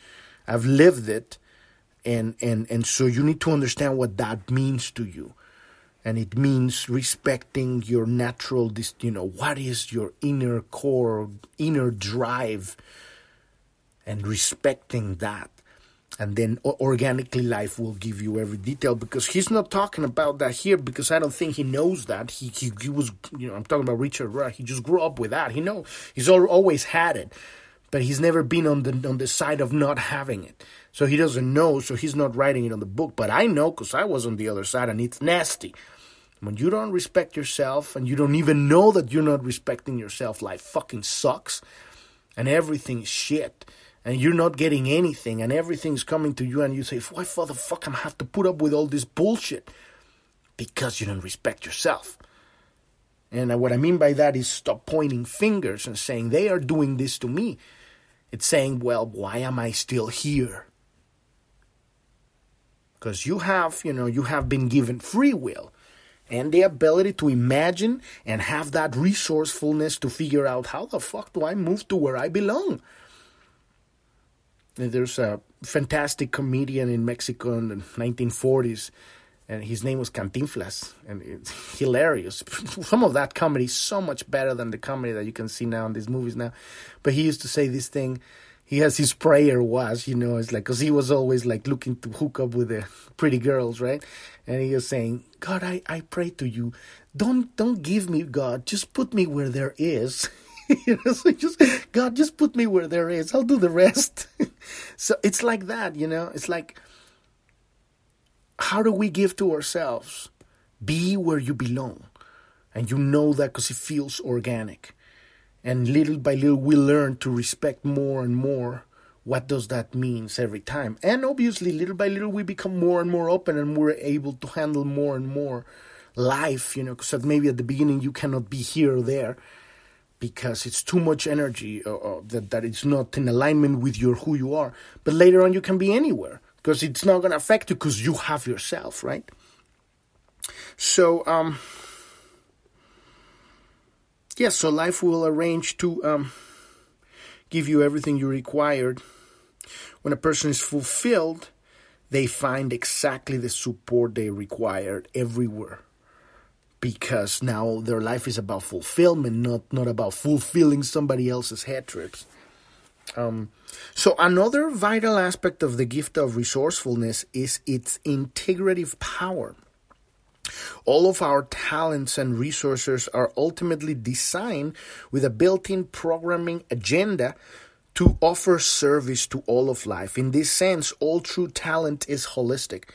I've lived it, and and and so you need to understand what that means to you and it means respecting your natural you know what is your inner core inner drive and respecting that. And then organically life will give you every detail because he's not talking about that here because I don't think he knows that. He he, he was you know I'm talking about Richard Rudd he just grew up with that. He know he's always had it but he's never been on the on the side of not having it. So he doesn't know so he's not writing it on the book but I know because I was on the other side and it's nasty when you don't respect yourself and you don't even know that you're not respecting yourself, life fucking sucks and everything is shit and you're not getting anything and everything's coming to you and you say, why for the fuck I have to put up with all this bullshit? Because you don't respect yourself. And what I mean by that is stop pointing fingers and saying they are doing this to me. It's saying, well, why am I still here? Because you have, you know, you have been given free will and the ability to imagine and have that resourcefulness to figure out how the fuck do I move to where I belong. And there's a fantastic comedian in Mexico in the 1940s, and his name was Cantinflas, and it's hilarious. Some of that comedy is so much better than the comedy that you can see now in these movies now. But he used to say this thing he has his prayer was, you know, it's like, because he was always like looking to hook up with the pretty girls, right? And he was saying, God, I, I pray to you, don't don't give me God, just put me where there is. you know, so just God, just put me where there is. I'll do the rest. so it's like that, you know. It's like, how do we give to ourselves? Be where you belong, and you know that because it feels organic. And little by little, we learn to respect more and more what does that means every time. And obviously, little by little, we become more and more open and we're able to handle more and more life, you know, because maybe at the beginning you cannot be here or there because it's too much energy uh, uh, that, that it's not in alignment with your who you are. But later on, you can be anywhere because it's not going to affect you because you have yourself, right? So, um, yes, so life will arrange to um, give you everything you required. When a person is fulfilled, they find exactly the support they required everywhere. Because now their life is about fulfillment, not, not about fulfilling somebody else's head trips. Um, so, another vital aspect of the gift of resourcefulness is its integrative power. All of our talents and resources are ultimately designed with a built in programming agenda to offer service to all of life. In this sense, all true talent is holistic.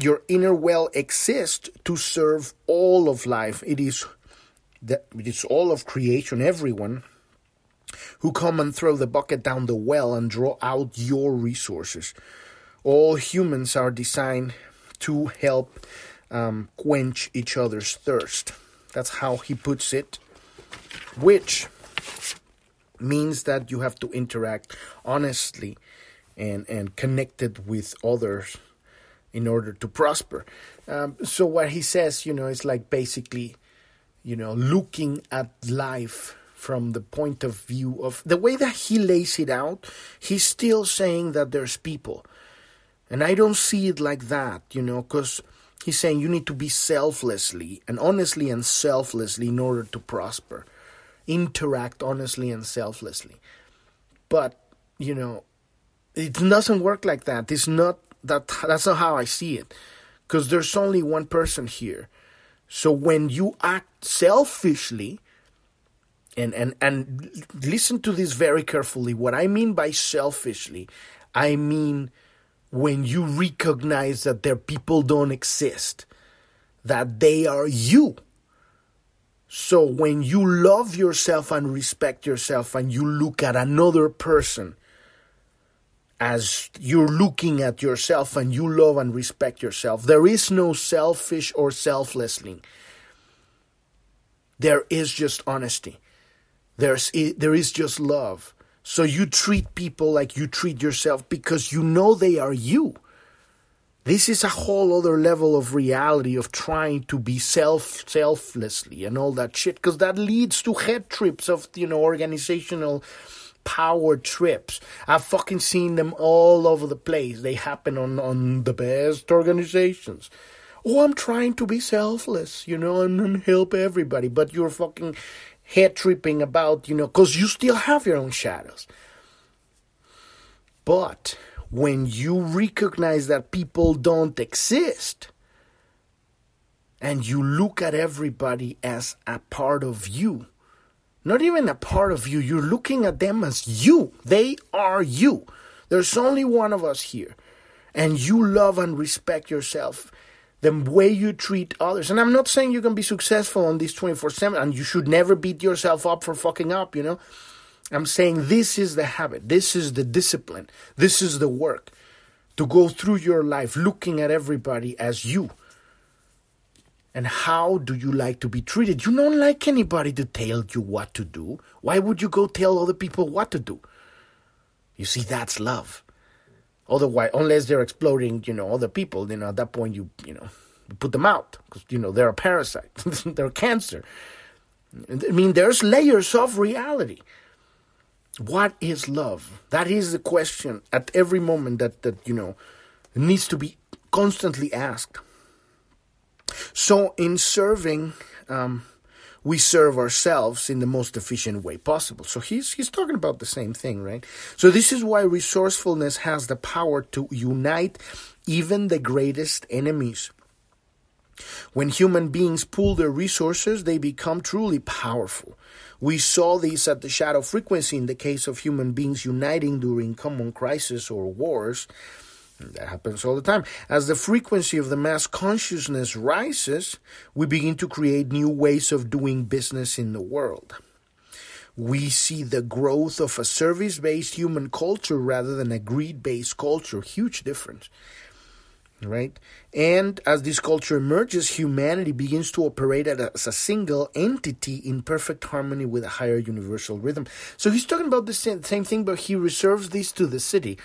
Your inner well exists to serve all of life. It is that it is all of creation, everyone who come and throw the bucket down the well and draw out your resources. All humans are designed to help um, quench each other's thirst. That's how he puts it, which means that you have to interact honestly and and connected with others in order to prosper. Um, so what he says, you know, is like basically, you know, looking at life from the point of view of the way that he lays it out. He's still saying that there's people, and I don't see it like that, you know, because he's saying you need to be selflessly and honestly and selflessly in order to prosper. Interact honestly and selflessly. But, you know, it doesn't work like that. It's not that that's not how I see it. Because there's only one person here. So when you act selfishly, and, and and listen to this very carefully. What I mean by selfishly, I mean when you recognize that their people don't exist, that they are you. So when you love yourself and respect yourself and you look at another person as you're looking at yourself and you love and respect yourself, there is no selfish or selflessly. There is just honesty. There's there is just love. So you treat people like you treat yourself because you know they are you. This is a whole other level of reality of trying to be self selflessly and all that shit because that leads to head trips of you know organizational power trips. I've fucking seen them all over the place. They happen on on the best organizations. Oh, I'm trying to be selfless, you know, and, and help everybody, but you're fucking head tripping about, you know, because you still have your own shadows. But when you recognize that people don't exist and you look at everybody as a part of you, not even a part of you, you're looking at them as you. They are you. There's only one of us here. And you love and respect yourself the way you treat others. And I'm not saying going to be successful on this 24 7 and you should never beat yourself up for fucking up, you know. I'm saying this is the habit, this is the discipline, this is the work to go through your life looking at everybody as you. And how do you like to be treated? You don't like anybody to tell you what to do. Why would you go tell other people what to do? You see, that's love. Otherwise, unless they're exploding, you know, other people, you know, at that point you, you know, put them out because you know they're a parasite, they're cancer. I mean, there's layers of reality. What is love? That is the question at every moment that that you know needs to be constantly asked. So, in serving, um, we serve ourselves in the most efficient way possible. So he's he's talking about the same thing, right? So this is why resourcefulness has the power to unite even the greatest enemies. When human beings pool their resources, they become truly powerful. We saw this at the shadow frequency in the case of human beings uniting during common crisis or wars. That happens all the time. As the frequency of the mass consciousness rises, we begin to create new ways of doing business in the world. We see the growth of a service based human culture rather than a greed based culture. Huge difference. Right? And as this culture emerges, humanity begins to operate as a single entity in perfect harmony with a higher universal rhythm. So he's talking about the same, same thing, but he reserves this to the Siddhi.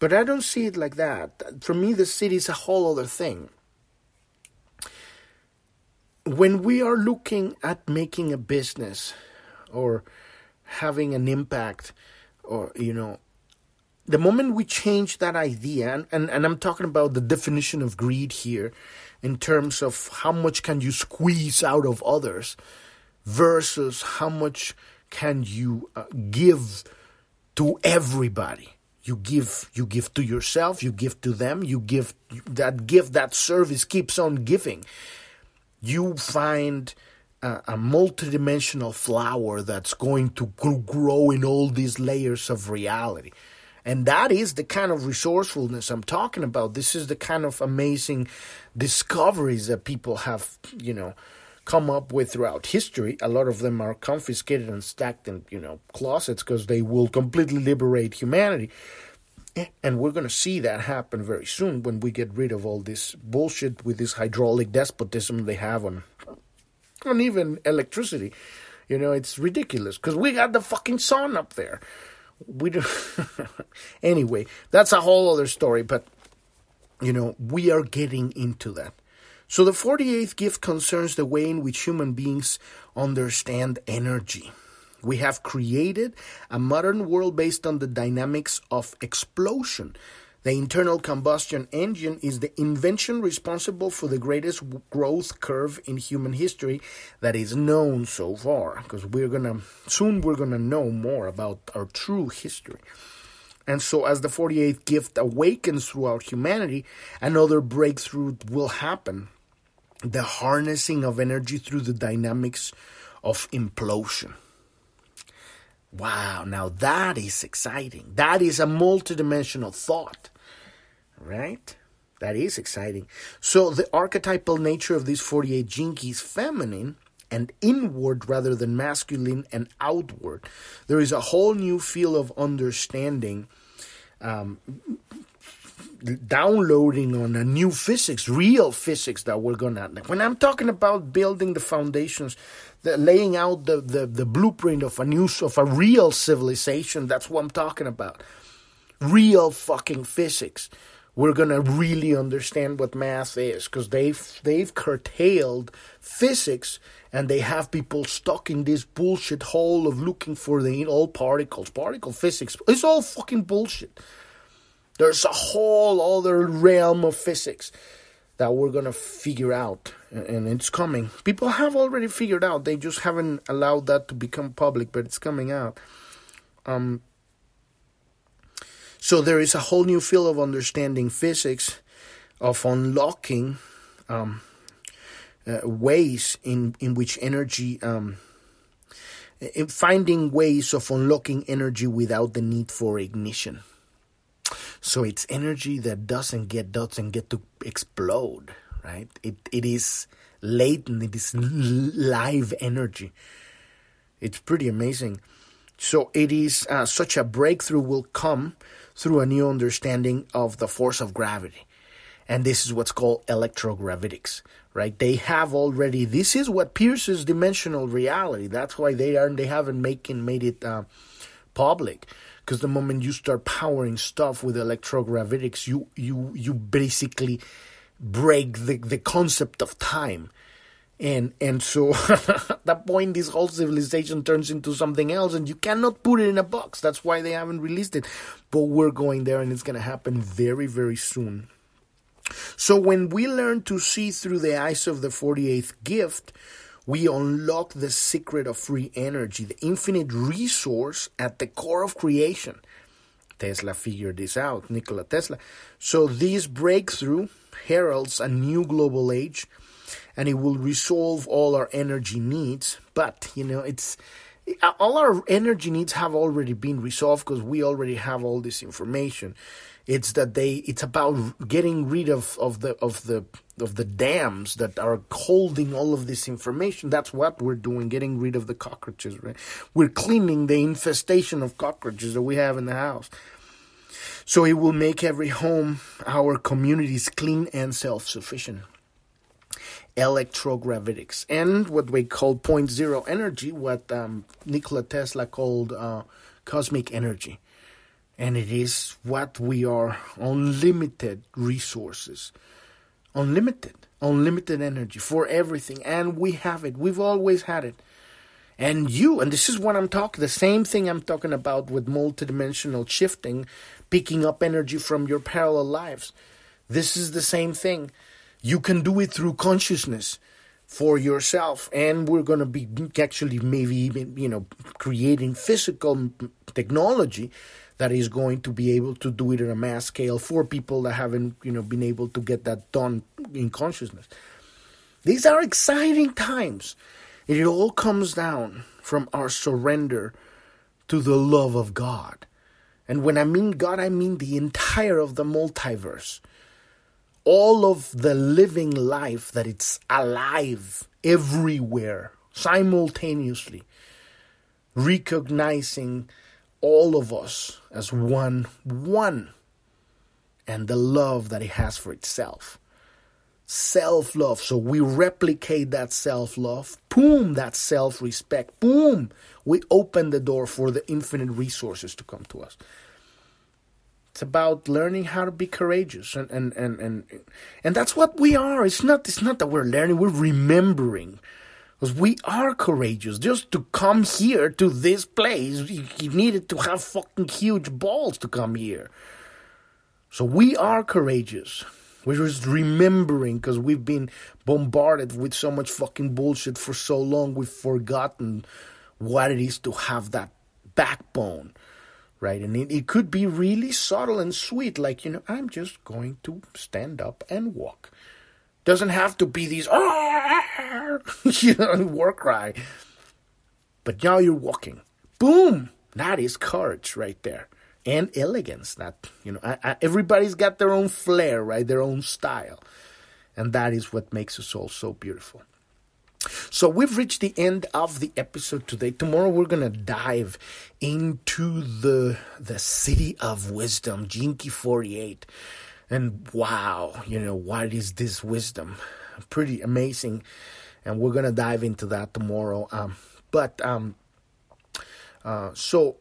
But I don't see it like that. For me, the Siddhi is a whole other thing. When we are looking at making a business or having an impact, or, you know, the moment we change that idea, and, and, and I'm talking about the definition of greed here in terms of how much can you squeeze out of others versus how much can you uh, give to everybody you give you give to yourself you give to them you give that gift that service keeps on giving you find a, a multidimensional flower that's going to grow in all these layers of reality and that is the kind of resourcefulness I'm talking about. This is the kind of amazing discoveries that people have, you know, come up with throughout history. A lot of them are confiscated and stacked in, you know, closets because they will completely liberate humanity. Eh, and we're going to see that happen very soon when we get rid of all this bullshit with this hydraulic despotism they have on, on even electricity. You know, it's ridiculous because we got the fucking sun up there. We do. anyway, that's a whole other story, but you know, we are getting into that. So the 48th gift concerns the way in which human beings understand energy. We have created a modern world based on the dynamics of explosion. The internal combustion engine is the invention responsible for the greatest growth curve in human history that is known so far. Because we're gonna soon we're gonna know more about our true history. And so, as the 48th gift awakens throughout humanity, another breakthrough will happen the harnessing of energy through the dynamics of implosion. Wow, now that is exciting. That is a multidimensional thought, right? That is exciting. So, the archetypal nature of these 48 gene keys, feminine and inward rather than masculine and outward, there is a whole new field of understanding um, downloading on a new physics, real physics that we're gonna. When I'm talking about building the foundations, the laying out the, the, the blueprint of a new of a real civilization, that's what I'm talking about. Real fucking physics. We're gonna really understand what math is because they've they've curtailed physics and they have people stuck in this bullshit hole of looking for the all particles, particle physics. It's all fucking bullshit. There's a whole other realm of physics that we're going to figure out, and it's coming. People have already figured out, they just haven't allowed that to become public, but it's coming out. Um, so there is a whole new field of understanding physics, of unlocking um, uh, ways in, in which energy, um, in finding ways of unlocking energy without the need for ignition. So it's energy that doesn't get doesn't get to explode, right? It it is latent. It is live energy. It's pretty amazing. So it is uh, such a breakthrough will come through a new understanding of the force of gravity. And this is what's called electrogravitics, right? They have already, this is what pierces dimensional reality. That's why they aren't, they haven't making, made it uh, public because the moment you start powering stuff with electrogravitics, you you you basically break the, the concept of time. And and so at that point this whole civilization turns into something else and you cannot put it in a box. That's why they haven't released it. But we're going there and it's gonna happen very, very soon. So when we learn to see through the eyes of the 48th gift, we unlock the secret of free energy, the infinite resource at the core of creation. Tesla figured this out, Nikola Tesla. So this breakthrough heralds a new global age and it will resolve all our energy needs. But, you know, it's all our energy needs have already been resolved because we already have all this information. It's that they it's about getting rid of, of the of the of the dams that are holding all of this information. That's what we're doing, getting rid of the cockroaches, right? We're cleaning the infestation of cockroaches that we have in the house. So it will make every home, our communities clean and self-sufficient. Electrogravitics and what we call point zero energy, what um, Nikola Tesla called uh, cosmic energy and it is what we are unlimited resources. Unlimited. Unlimited energy for everything. And we have it. We've always had it. And you and this is what i'm talking the same thing i'm talking about with multidimensional shifting picking up energy from your parallel lives. This is the same thing. You can do it through consciousness for yourself. And we're going to be actually maybe even you know creating physical technology that is going to be able to do it on a mass scale for people that haven't, you know, been able to get that done in consciousness. These are exciting times. It all comes down from our surrender to the love of God. And when I mean God, I mean the entire of the multiverse. All of the living life that it's alive everywhere, simultaneously, recognizing all of us as one, one, and the love that it has for itself. self love. So we replicate that self love. Boom, that self respect. Boom, we open the door for the infinite resources to come to us. It's about learning how to be courageous and and and and, and that's what we are. It's not it's not that we're learning, we're remembering. Because we are courageous. Just to come here to this place, you, needed to have fucking huge balls to come here. So we are courageous. We're just remembering because we've been bombarded with so much fucking bullshit for so long, we've forgotten what it is to have that backbone, right? And it, it could be really subtle and sweet, like, you know, I'm just going to stand up and walk. Doesn't have to be these, you know, war cry. But now you're walking. Boom! That is courage right there and elegance. That you know, I, I, everybody's got their own flair, right? Their own style, and that is what makes us all so beautiful. So we've reached the end of the episode today. Tomorrow we're gonna dive into the the Siddhi of wisdom, Gene Key 48. And wow, you know, what is this wisdom? Pretty amazing. And we're gonna dive into that tomorrow. Um, but um, uh, so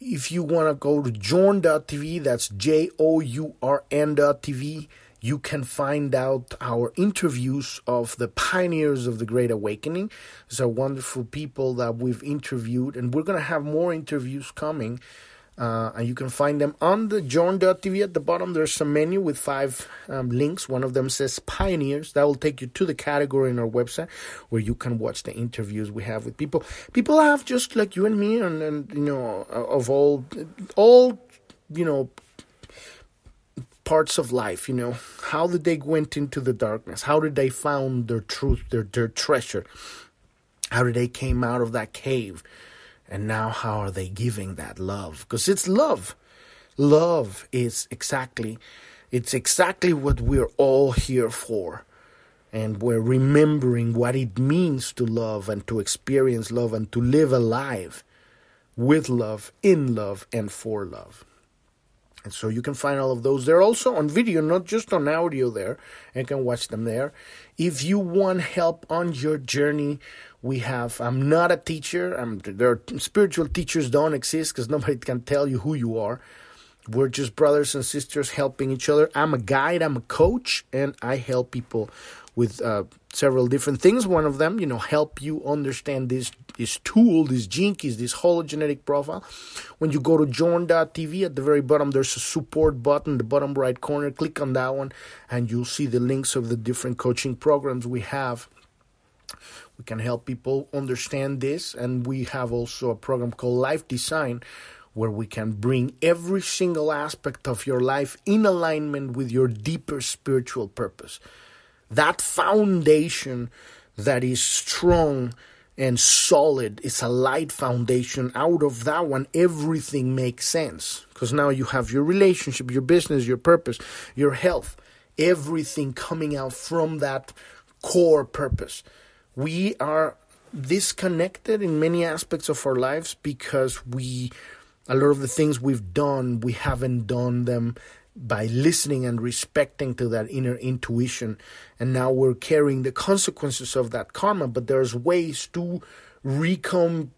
if you want to go to journ.tv, that's J O U R N.tv, you can find out our interviews of the pioneers of the Great Awakening. These are wonderful people that we've interviewed, and we're going to have more interviews coming. Uh, and you can find them on the journ.tv at the bottom. There's a menu with five um, links. One of them says Pioneers. That will take you to the category in our website where you can watch the interviews we have with people. People have just like you and me, and, and you know, of all, all, you know, parts of life. You know, how did they went into the darkness? How did they found their truth, their their treasure? How did they came out of that cave? And now, how are they giving that love? Because it's love. Love is exactly, it's exactly what we're all here for. And we're remembering what it means to love and to experience love and to live alive with love, in love, and for love. And so you can find all of those. They're also on video, not just on audio there. You can watch them there. If you want help on your journey, we have, I'm not a teacher. I'm, there spiritual teachers don't exist because nobody can tell you who you are. We're just brothers and sisters helping each other. I'm a guide, I'm a coach, and I help people with uh, several different things. One of them, you know, help you understand this this tool, this keys, this hologenetic profile. When you go to journ.tv at the very bottom, there's a support button, the bottom right corner. Click on that one, and you'll see the links of the different coaching programs we have. We can help people understand this, and we have also a program called Life Design where we can bring every single aspect of your life in alignment with your deeper spiritual purpose. That foundation that is strong and solid it's a light foundation. Out of that one everything makes sense. Because now you have your relationship your business your purpose your health everything coming out from that core purpose we are disconnected in many aspects of our lives because we a lot of the things we've done we haven't done them by listening and respecting to that inner intuition. And now we're carrying the consequences of that karma but there's ways to recon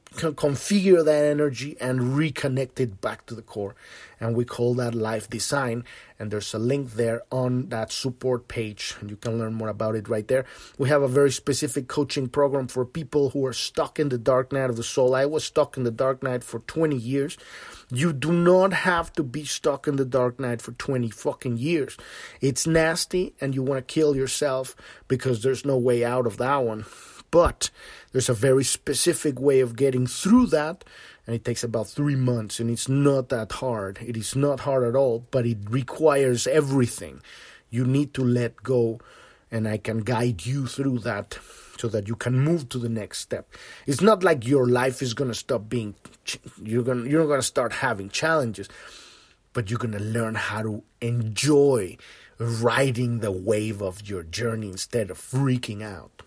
that energy and reconnect it back to the core. And we call that life design. And there's a link there on that support page. And you can learn more about it right there. We have a very specific coaching program for people who are stuck in the dark night of the soul. I was stuck in the dark night for 20 years. You do not have to be stuck in the dark night for 20 fucking years. It's nasty and you want to kill yourself because there's no way out of that one. But there's a very specific way of getting through that and it takes about three months and it's not that hard. It is not hard at all, but it requires everything. You need to let go and I can guide you through that so that you can move to the next step. It's not like your life is going to stop being you're going you're going to start having challenges, but you're going to learn how to enjoy riding the wave of your journey instead of freaking out.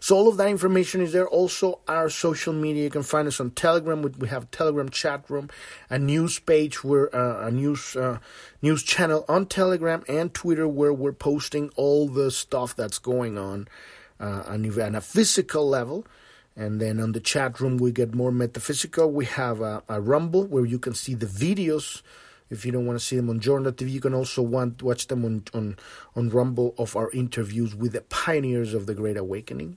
So all of that information is there. Also, our social media. You can find us on Telegram. We have a Telegram chat room, a news page where uh, a news uh, news channel on Telegram and Twitter where we're posting all the stuff that's going on uh, on, on a physical level. And then on the chat room, we get more metaphysical. We have a, a Rumble where you can see the videos if you don't want to see them on Journal TV, you can also want watch them on on on Rumble of our interviews with the pioneers of the Great Awakening.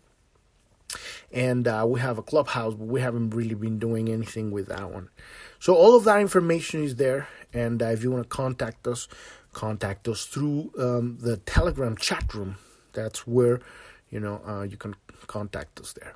And uh, we have a clubhouse, but we haven't really been doing anything with that one. So all of that information is there, and uh, if you want to contact us, contact us through um, the Telegram chat room. That's where you know uh, you can contact us there.